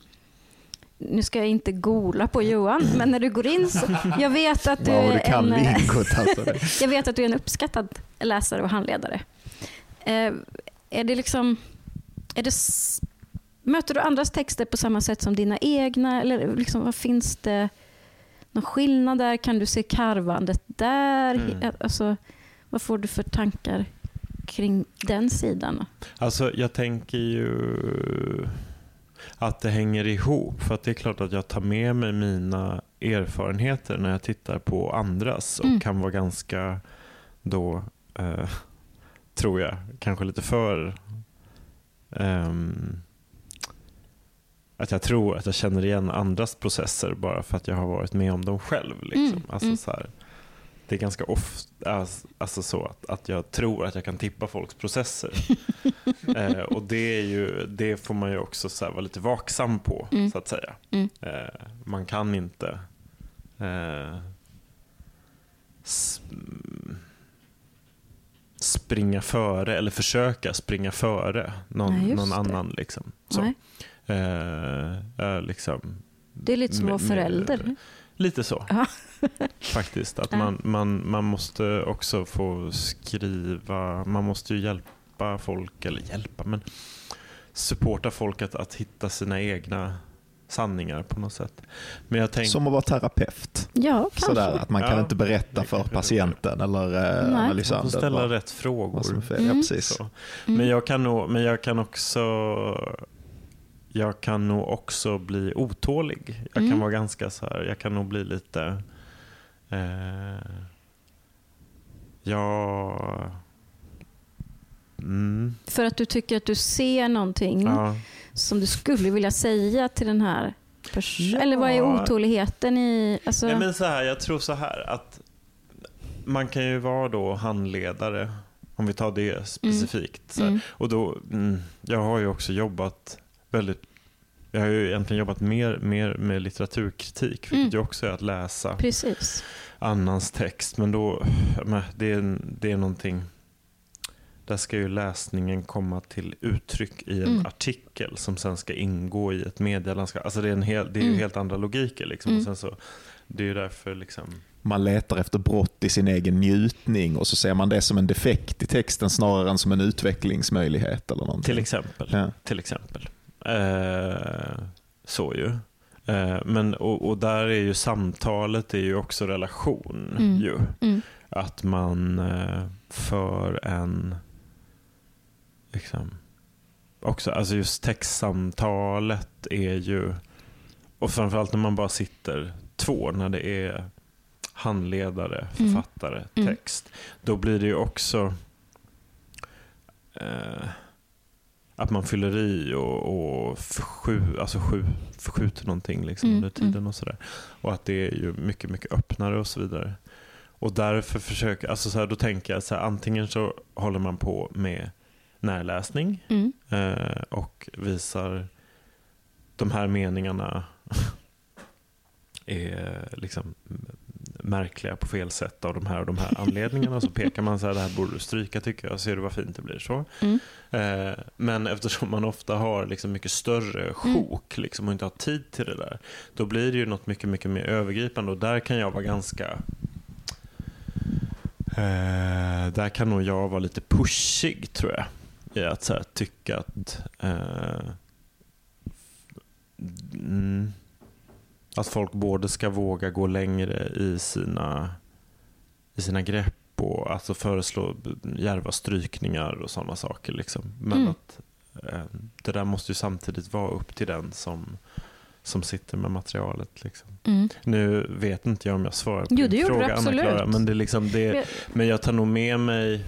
nu ska jag inte gola på Johan, men när du går in så, jag vet att du är en, lingot alltså. Jag vet att du är en uppskattad läsare och handledare. Eh, är det liksom, är det, möter du andras texter på samma sätt som dina egna? Eller liksom, vad finns det någon skillnad där? Kan du se karvandet där? Mm. Alltså, vad får du för tankar kring den sidan? Alltså jag tänker ju att det hänger ihop. För det är klart att jag tar med mig mina erfarenheter när jag tittar på andras och Mm. kan vara ganska då, eh, tror jag, kanske lite för ehm, att jag tror att jag känner igen andras processer bara för att jag har varit med om dem själv. Liksom. Mm, Alltså, mm. Så här, det är ganska ofta alltså så att, att jag tror att jag kan tippa folks processer. eh, och det, är ju, det får man ju också så här vara lite vaksam på, Mm. så att säga. Mm. Eh, man kan inte eh, springa före eller försöka springa före någon, Nej, någon annan. Liksom. Så. Nej, Eh, liksom, det är lite som att vara förälder. Lite så, faktiskt. Att man, man, man måste också få skriva, man måste ju hjälpa folk, eller hjälpa, men supporta folk att, att hitta sina egna sanningar på något sätt. Men jag tänker, Som att vara terapeut. Ja, kanske. Sådär, att man kan Ja, inte berätta för patienten eller eh, Nej. man analysanten. får ställa rätt frågor. Mm. Ja, precis. Så. Mm. Men, jag kan nog, men jag kan också jag kan nog också bli otålig. Jag Mm. kan vara ganska så här, jag kan nog bli lite eh, jag mm, För att du tycker att du ser någonting ja. som du skulle vilja säga till den här personen? Ja. Eller vad är otåligheten i... Alltså, Nej, men så här, jag tror så här att man kan ju vara då handledare, om vi tar det specifikt. Så här. mm, Och då, mm, jag har ju också jobbat väldigt jag har ju egentligen jobbat mer, mer med litteraturkritik, vilket Mm. ju också är att läsa precis. annans text. Men då, det, är, det är någonting, där ska ju läsningen komma till uttryck i en Mm. artikel som sen ska ingå i ett medielandskap. Alltså det är, en hel, det är ju Mm. helt andra logiker. Liksom. Mm. Och sen så, det är ju därför liksom... Man letar efter brott i sin egen njutning och så ser man det som en defekt i texten snarare än som en utvecklingsmöjlighet. eller någonting. Till exempel. Ja. Till exempel. Eh, så ju. Eh, men, och, och där är ju samtalet är ju också relation. Mm. Ju. Mm. Att man eh, för en... Liksom, också, alltså just textsamtalet är ju... Och framförallt när man bara sitter två, när det är handledare, Mm. författare, Mm. text. Då blir det ju också eh, att man fyller i och, och förskju, alltså sju, förskjuter någonting liksom Mm, under tiden mm. och sådär. Och att det är ju mycket, mycket öppnare och så vidare. Och därför försöker, alltså så här, då tänker jag så här, antingen så håller man på med närläsning Mm. eh, och visar de här meningarna är liksom märkliga på fel sätt av de här och de här anledningarna. Så pekar man så här, det här borde du stryka tycker jag. Ser du vad fint det blir så. Mm. Eh, men eftersom man ofta har liksom mycket större sjok liksom, och inte har tid till det där. Då blir det ju något mycket, mycket mer övergripande och där kan jag vara ganska eh, där kan nog jag vara lite pushig tror jag. I att så här, tycka att eh, mm, att folk både ska våga gå längre i sina, i sina grepp och alltså föreslå djärva strykningar och sådana saker. Liksom. Men Mm. att eh, det där måste ju samtidigt vara upp till den som, som sitter med materialet. Liksom. Mm. Nu vet inte jag om jag svarar på Jo, din fråga, Anna-Klara, men, det är liksom det, men jag tar nog med mig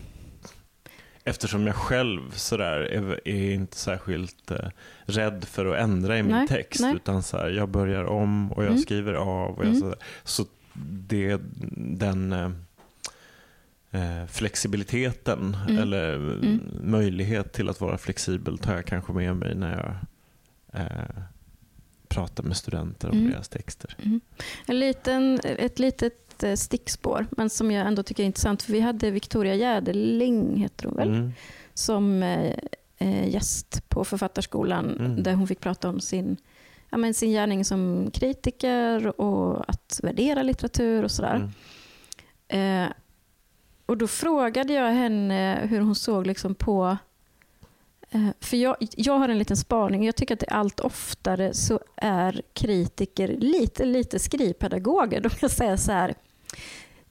Eftersom jag själv sådär är, är inte särskilt eh, rädd för att ändra i min Nej, text. nej. Utan så här, jag börjar om och jag Mm. skriver av. Och jag Mm. sådär. Så det, den eh, eh, flexibiliteten Mm. eller Mm. möjlighet till att vara flexibel tar jag kanske med mig när jag eh, pratar med studenter om Mm. deras texter. En liten, ett litet eh, stickspår, men som jag ändå tycker är intressant. För vi hade Victoria Jäderling, heter hon väl, Mm. som eh, eh, gäst på Författarskolan Mm. där hon fick prata om sin, ja, men sin gärning som kritiker och att värdera litteratur och sådär. Mm. Eh, och då frågade jag henne hur hon såg liksom på... Eh, för jag, jag har en liten spaning. Jag tycker att det allt oftare så är kritiker lite, lite skrivpedagoger. De kan säga så här.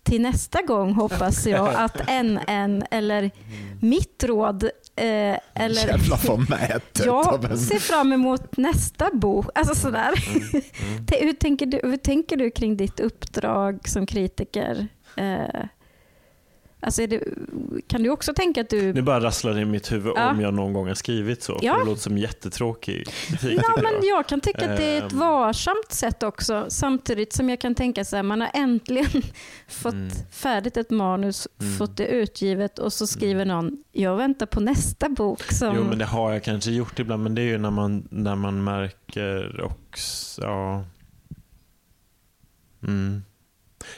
Till nästa gång hoppas jag att NN eller mitt råd eh, eller Jävla förmätet. jag ser fram emot nästa bok. Alltså sådär. Mm. Mm. Hur tänker, du, hur tänker du kring ditt uppdrag som kritiker? Eh, alltså det, kan du också tänka att du... Nu bara rasslar det i mitt huvud Ja. om jag någon gång har skrivit så. Ja. För det låter som jättetråkig kritik. Ja, men jag. jag kan tycka att det är ett Ehm. varsamt sätt också. Samtidigt som jag kan tänka så här, man har äntligen fått Mm. färdigt ett manus, Mm. fått det utgivet och så skriver någon, jag väntar på nästa bok. Som... Jo, men det har jag kanske gjort ibland, men det är ju när man, när man märker också, ja. Mm.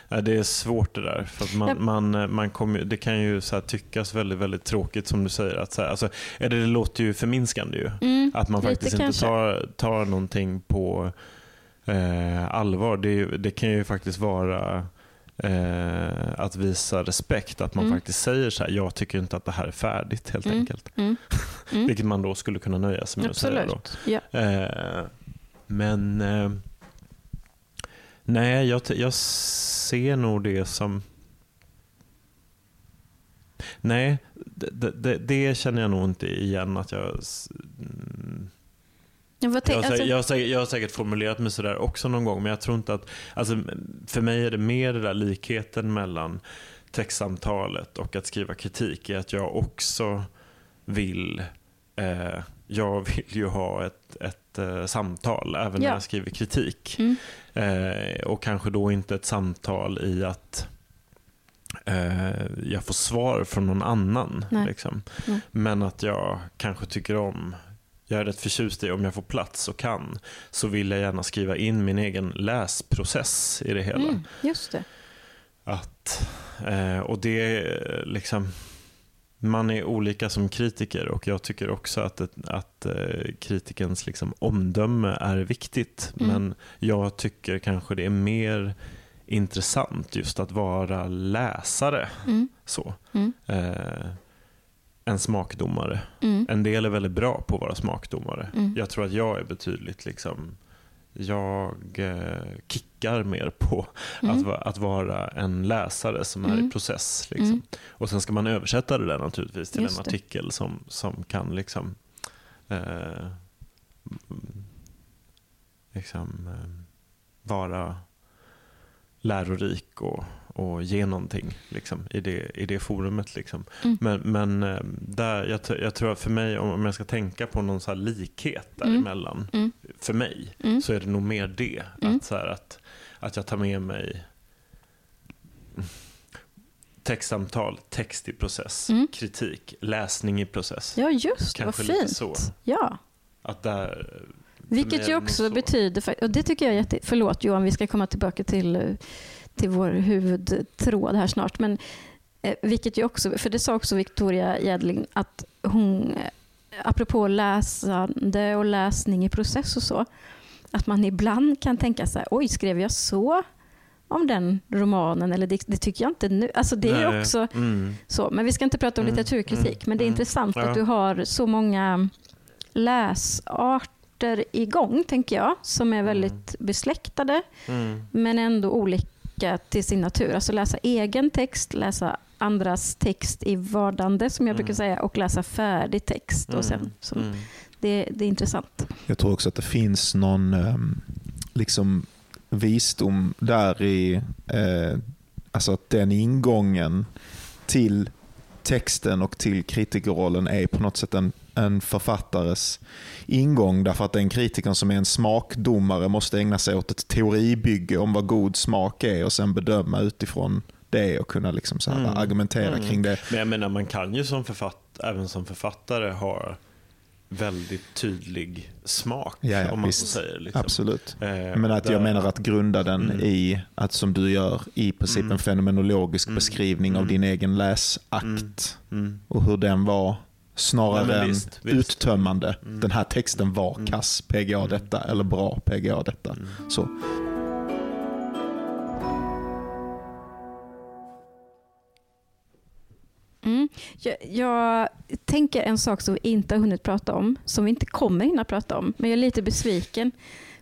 Det är svårt det där. För att man, man, man kommer, ju- det kan ju så tyckas väldigt, väldigt tråkigt som du säger. Att så här, alltså, eller det låter ju förminskande ju. Mm, Att man faktiskt inte kanske. tar, tar någonting på eh, allvar. Det, det kan ju faktiskt vara eh, att visa respekt. Att man Mm. faktiskt säger så här, jag tycker inte att det här är färdigt helt Mm. enkelt. Mm. Mm. Vilket man då skulle kunna nöja sig med att säga då. Absolut. Ja. Eh, men eh, nej, jag, jag ser nog det som... Nej, det, det, det känner jag nog inte igen att jag... mm, Jag har, alltså, säkert, jag, har säkert, jag har säkert formulerat mig sådär också någon gång, men jag tror inte att... Alltså, för mig är det mer den där likheten mellan textsamtalet och att skriva kritik, är att jag också vill... Eh, jag vill ju ha ett, ett eh, samtal även när Ja. jag skriver kritik. Mm. Eh, och kanske då inte ett samtal i att eh, jag får svar från någon annan. Liksom. Men att jag kanske tycker om, jag är rätt förtjust i om jag får plats och kan, så vill jag gärna skriva in min egen läsprocess i det hela. Mm, just det. Att, eh, och det är liksom, man är olika som kritiker och jag tycker också att, ett, att eh, kritikens liksom omdöme är viktigt. Mm. Men jag tycker kanske det är mer intressant just att vara läsare. Mm. så. Mm. Eh, en smakdomare. Mm. En del är väldigt bra på att vara smakdomare. Mm. Jag tror att jag är betydligt liksom jag eh, kickar mer på Mm. att, va, att vara en läsare som är i Mm. process. Liksom. Mm. Och Sen ska man översätta det där naturligtvis till Just en det. artikel som, som kan liksom, eh, liksom eh, vara lärorik och, och ge någonting liksom, i, det, i det forumet. Liksom. Mm. Men, men eh, där, jag, jag tror att för mig, om jag ska tänka på någon så likhet Mm. däremellan, Mm. för mig, Mm. så är det nog mer det. Att, så här, att, att jag tar med mig textsamtal, text i process, Mm. kritik, läsning i process. Ja, just det. Vad fint. så. Ja. Att där, Vilket ju också så. betyder, och det tycker jag är jätte, förlåt Johan, vi ska komma tillbaka till, till vår huvudtråd här snart, men eh, vilket ju också, för det sa också Victoria Jädling att hon, eh, apropå läsande och läsning i process och så, att man ibland kan tänka så här, oj skrev jag så om den romanen eller det, det tycker jag inte nu. Alltså det är Nej. också Mm. så, men vi ska inte prata om Mm, litteraturkritik, mm, men det är mm. intressant Ja. att du har så många läsarter igång, tänker jag, som är väldigt besläktade, Mm. men ändå olika till sin natur. Alltså läsa egen text, läsa andras text i vardande, som jag Mm. brukar säga, och läsa färdig text. Och sen, som, Mm. Det, det är intressant. Jag tror också att det finns någon ehm, liksom visdom där i eh, alltså att den ingången till texten och till kritikerrollen är på något sätt en, en författares ingång. Därför att den kritikern som är en smakdomare måste ägna sig åt ett teoribygge om vad god smak är och sen bedöma utifrån det och kunna liksom så här Mm. argumentera Mm. kring det. Men jag menar, man kan ju som författ, även som författare ha väldigt tydlig smak, Ja, ja, om man visst. så säger. Liksom. Absolut. Eh, Men att jag menar att grunda den Mm. i att som du gör i princip Mm. en fenomenologisk Mm. beskrivning av Mm. din egen läsakt Mm. Mm. och hur den var snarare men än visst, uttömmande. Mm. Den här texten var kass PGA detta eller bra PGA detta. Så. Mm. Jag, jag tänker en sak som vi inte har hunnit prata om, som vi inte kommer hinna prata om, men jag är lite besviken.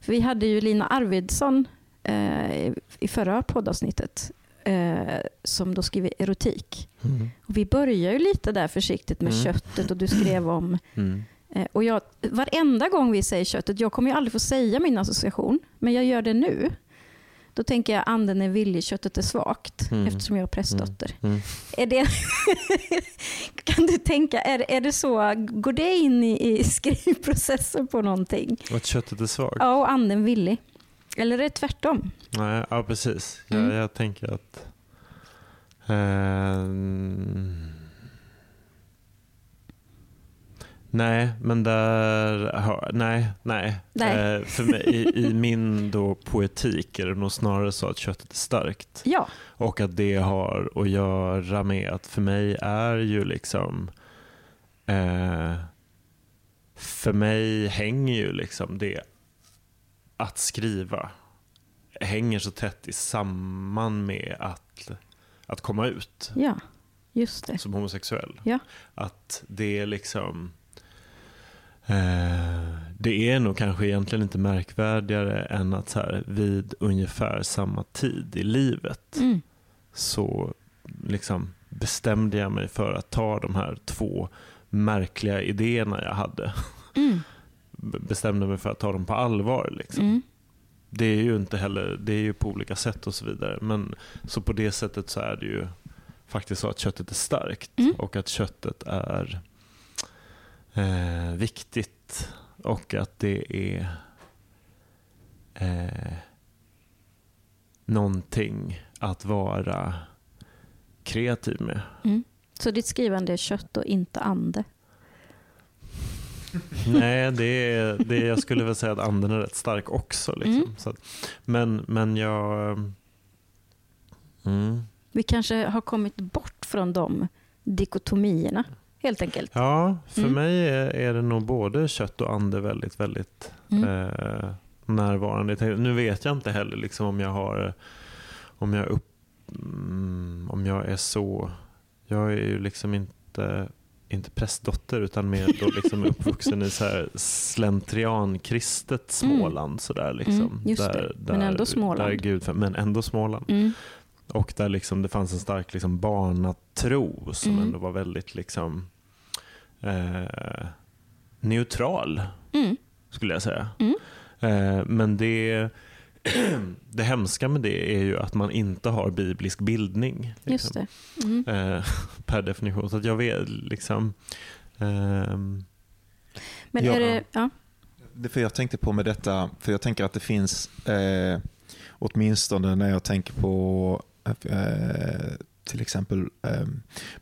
För vi hade ju Lina Arvidsson eh, i förra poddavsnittet, eh, som då skriver erotik. Mm. Och vi börjar ju lite där försiktigt med Mm. köttet och du skrev om Mm. Eh, Och jag, varenda gång vi säger köttet, jag kommer ju aldrig få säga min association, men jag gör det nu. Då tänker jag anden är villig, köttet är svagt, Mm. eftersom jag är prästdotter. Mm. Är det, kan du tänka, är, är det så, går det in i, i skrivprocessen på någonting? Och att köttet är svagt? Ja, och anden villig. Eller är det tvärtom? Nej, ja, precis. Jag, Mm. jag tänker att... ehm, nej, men där... Nej, nej. Nej. Eh, för mig, i, I min då poetik är det nog snarare så att köttet är starkt. Ja. Och att det har att göra med att för mig är ju liksom... Eh, för mig hänger ju liksom det att skriva hänger så tätt i samman med att, att komma ut Ja, just det. som homosexuell. Ja. Att det är liksom... Eh, det är nog kanske egentligen inte märkvärdigare än att så här, vid ungefär samma tid i livet Mm. så liksom bestämde jag mig för att ta de här två märkliga idéerna jag hade. Mm. Bestämde mig för att ta dem på allvar. Liksom. Mm. Det är ju inte heller, det är ju på olika sätt och så vidare. Men så på det sättet så är det ju faktiskt så att köttet är starkt Mm. och att köttet är eh, viktigt och att det är eh, någonting att vara kreativ med. Mm. Så ditt skrivande är kött och inte ande? Nej, det är, det är, jag skulle väl säga att anden är rätt stark också. Liksom. Mm. Så men, men jag... Mm, Vi kanske har kommit bort från de dikotomierna helt enkelt. Ja, för Mm. mig är, är det nog både kött och ande väldigt, väldigt Mm. eh, närvarande. Nu vet jag inte heller liksom om jag har om jag, upp, mm, om jag är så jag är ju liksom inte inte prästdotter utan mer då liksom uppvuxen i så här slentriankristet Småland. Sådär liksom, Mm, just det. där, Men där, ändå Småland. Där Gud, men ändå Småland. Mm. Och där liksom det fanns en stark liksom barnatro som Mm. ändå var väldigt liksom, eh, neutral, Mm. skulle jag säga. Mm. Eh, men det, det hemska med det är ju att man inte har biblisk bildning. Just liksom, det. Mm. Eh, per definition. Så att jag vet liksom... ehm, Men är det... Ja. Det för jag tänkte på med detta, för jag tänker att det finns, eh, åtminstone när jag tänker på till exempel eh,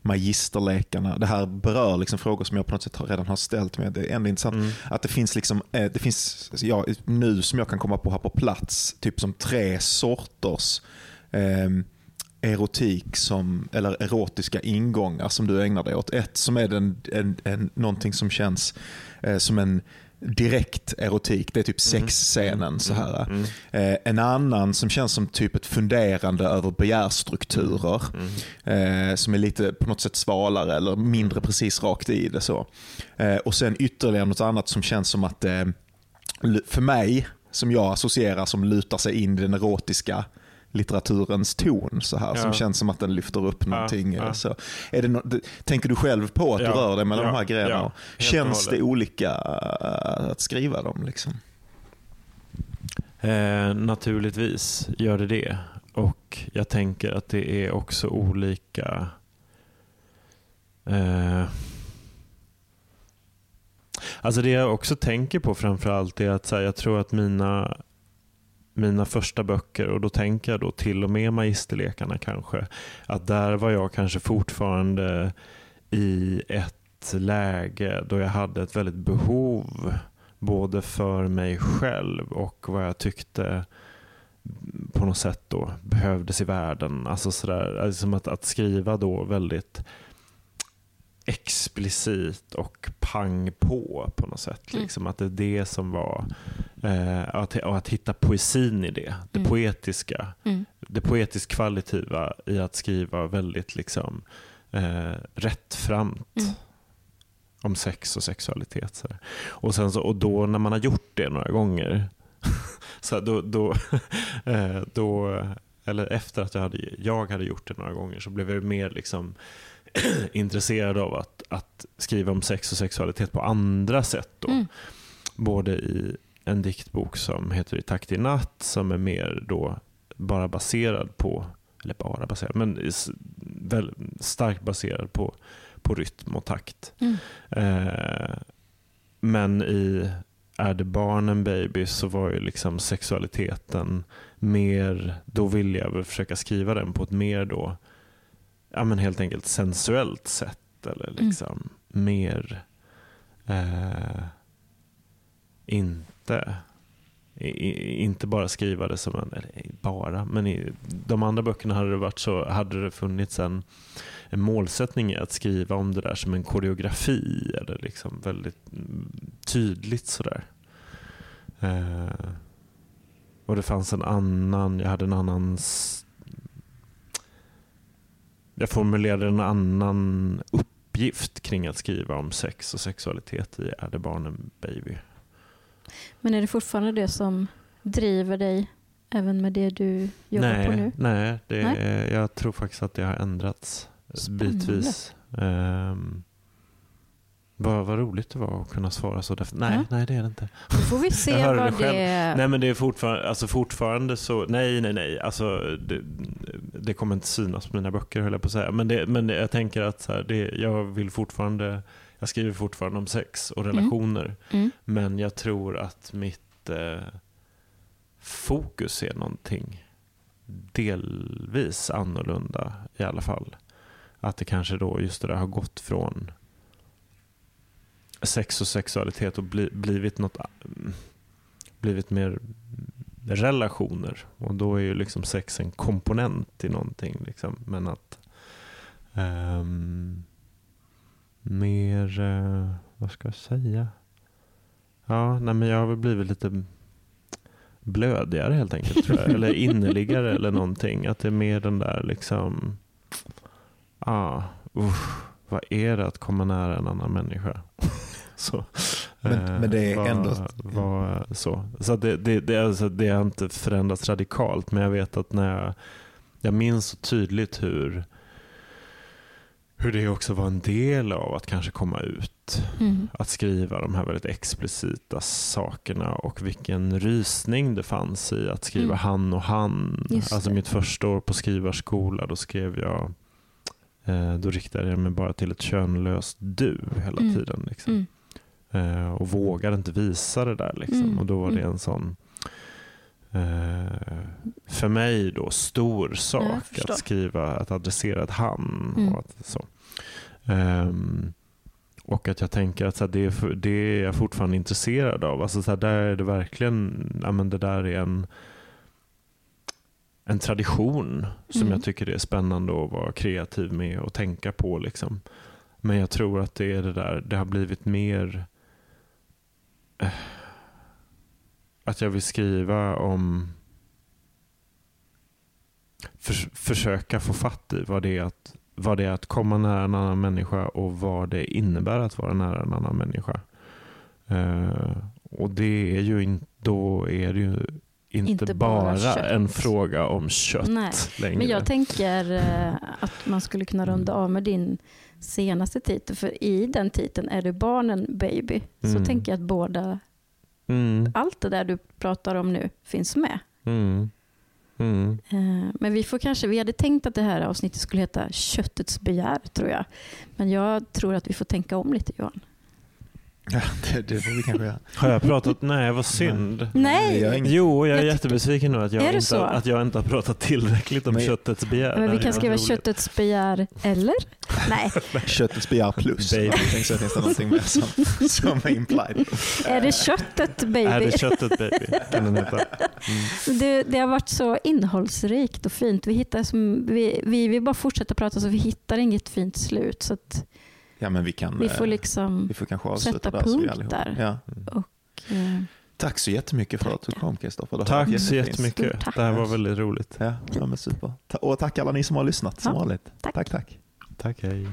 magisterlekarna. Det här berör liksom frågor som jag på något sätt redan har ställt men det är ändå intressant. mm, Att det finns, liksom, eh, det finns ja, nu som jag kan komma på här på plats, typ som tre sorters eh, erotik som, eller erotiska ingångar som du ägnar dig åt. Ett som är den, en, en, någonting som känns eh, som en direkt erotik. Det är typ sexscenen. så här. mm, Eh, en annan som känns som typ ett funderande över begärstrukturer. mm, Eh, som är lite på något sätt svalare eller mindre precis rakt i det. så. Eh, och sen ytterligare något annat som känns som att, eh, för mig, som jag associerar som lutar sig in i den erotiska litteraturens ton. Så här, Som Ja. känns som att den lyfter upp någonting. ja. Så. Är det d- tänker du själv på att Ja, du rör dig mellan ja, de här grejerna? känns det olika eh, att skriva dem? Liksom? Eh, naturligtvis gör det det. Och jag tänker att det är också olika eh, Alltså det jag också tänker på framförallt är att så här, jag tror att mina mina första böcker och då tänker jag då till och med Magisterlekarna kanske. Att där var jag kanske fortfarande i ett läge då jag hade ett väldigt behov både för mig själv och vad jag tyckte på något sätt då behövdes i världen. Alltså sådär, alltså att, att skriva då väldigt explicit och pang på på något sätt. Mm. Liksom att det är det som var, eh, att, att hitta poesin i det. Det Mm. poetiska. Mm. Det poetiskt kvalitativa i att skriva väldigt liksom eh, rättframt Mm. om sex och sexualitet. Så här. Och, sen så, och då när man har gjort det några gånger, så här, då, då, eh, då, eller efter att jag hade, jag hade gjort det några gånger så blev jag mer liksom intresserad av att, att skriva om sex och sexualitet på andra sätt. Då. Mm. Både i en diktbok som heter I takt i natt som är mer då bara baserad på, eller bara baserad, men väl, starkt baserad på, på rytm och takt. Mm. Eh, men i Är det barnen baby så var ju liksom sexualiteten mer, då ville jag väl försöka skriva den på ett mer då, ja men helt enkelt sensuellt sätt eller liksom mer eh, inte i, inte bara skriva det som en, eller bara, men i de andra böckerna hade det varit så, hade det funnits en, en målsättning i att skriva om det där som en koreografi eller liksom väldigt mm, tydligt sådär. Eh, och det fanns en annan, jag hade en annan jag formulerade en annan uppgift kring att skriva om sex och sexualitet i Är det barnen baby? Men är det fortfarande det som driver dig även med det du jobbar nej, på nu? Nej, det, Nej? jag tror faktiskt att det har ändrats Spännande. bitvis. Um, vad, vad roligt det var att kunna svara så. Därför, nej, Ja. nej, det är det inte. Då får vi se Jag vad det själv. det... Nej, men det är fortfarande, alltså fortfarande så, nej, nej, nej. Alltså, det, det kommer inte synas på mina böcker höll jag på att säga. Men, det, men jag tänker att så här, det, jag vill fortfarande, jag skriver fortfarande om sex och relationer. Mm. Men jag tror att mitt eh, fokus är någonting delvis annorlunda i alla fall. Att det kanske då just det där har gått från sex och sexualitet och bli, blivit något blivit mer relationer. Och då är ju liksom sex en komponent i någonting. Liksom. Men att um, mer, uh, vad ska jag säga? Ja, nej men jag har väl blivit lite blödigare helt enkelt. Tror jag. Eller innerligare eller någonting. Att det är mer den där liksom, ah, usch, vad är det att komma nära en annan människa? så, Men- eh, men det är vad- ändå- vad- så. Så det, det, det, alltså, det har inte förändrats radikalt, men jag vet att när jag, jag minns så tydligt hur hur det också var en del av att kanske komma ut. Mm. Att skriva de här väldigt explicita sakerna och vilken rysning det fanns i att skriva Mm. han och han. Just Alltså det. mitt första år på skrivarskola, då skrev jag då riktade jag mig bara till ett könlöst du hela Mm. tiden. Liksom. Mm. Eh, och vågade inte visa det där. Liksom. Mm. Och då var det Mm. en sån eh, för mig då stor sak att skriva, att adressera ett han. Mm. Och, att, så. Ehm, och att jag tänker att så här, det, är det är jag fortfarande intresserad av. Alltså, så här, där är det verkligen, ja, men det där är en, en tradition som Mm. jag tycker är spännande att vara kreativ med och tänka på. Liksom. Men jag tror att det är det där, det har blivit mer eh, att jag vill skriva om för, försöka få fatt i vad det, är att, vad det är att komma nära en annan människa och vad det innebär att vara nära en annan människa. Eh, och det är ju in, då är det ju inte, Inte bara, bara en fråga om kött Nej, längre. Men jag tänker eh, att man skulle kunna runda av med din senaste titel. För i den titeln är det barnen baby. Så Mm. tänker jag att båda, mm, allt det där du pratar om nu finns med. mm, mm. Eh, Men vi får kanske, vi hade tänkt att det här avsnittet skulle heta Köttets begär tror jag. Men jag tror att vi får tänka om lite Johan. Ja, det, det får vi kanske göra. Har jag pratat? Nej, vad synd. Nej! Jag inget- Jo, jag är Jag jättebesviken nu att jag, Är inte, så? att jag inte har pratat tillräckligt om Men- köttets begär. Men vi kan skriva roligt. Köttets begär, eller? Nej, Köttets begär plus. Baby. Någonting, Så finns det någonting mer som, som är implied. är det köttet Är baby? det köttet baby? Kan den heta. Mm. Det, det har varit så innehållsrikt och fint. Vi, hittar som, vi, vi vill bara fortsätta prata så vi hittar inget fint slut. Så att Ja, men vi kan... vi får eh, liksom... vi får kanske sätta där. punkt där. Ja. eh, Tack så jättemycket för att du kom Kristoffer. Tack så jättemycket. Tack. Det här var väldigt roligt. Ja, ja, men super. Och tack alla ni som har lyssnat som Ja, vanligt. tack. tack. tack. Tack, hej.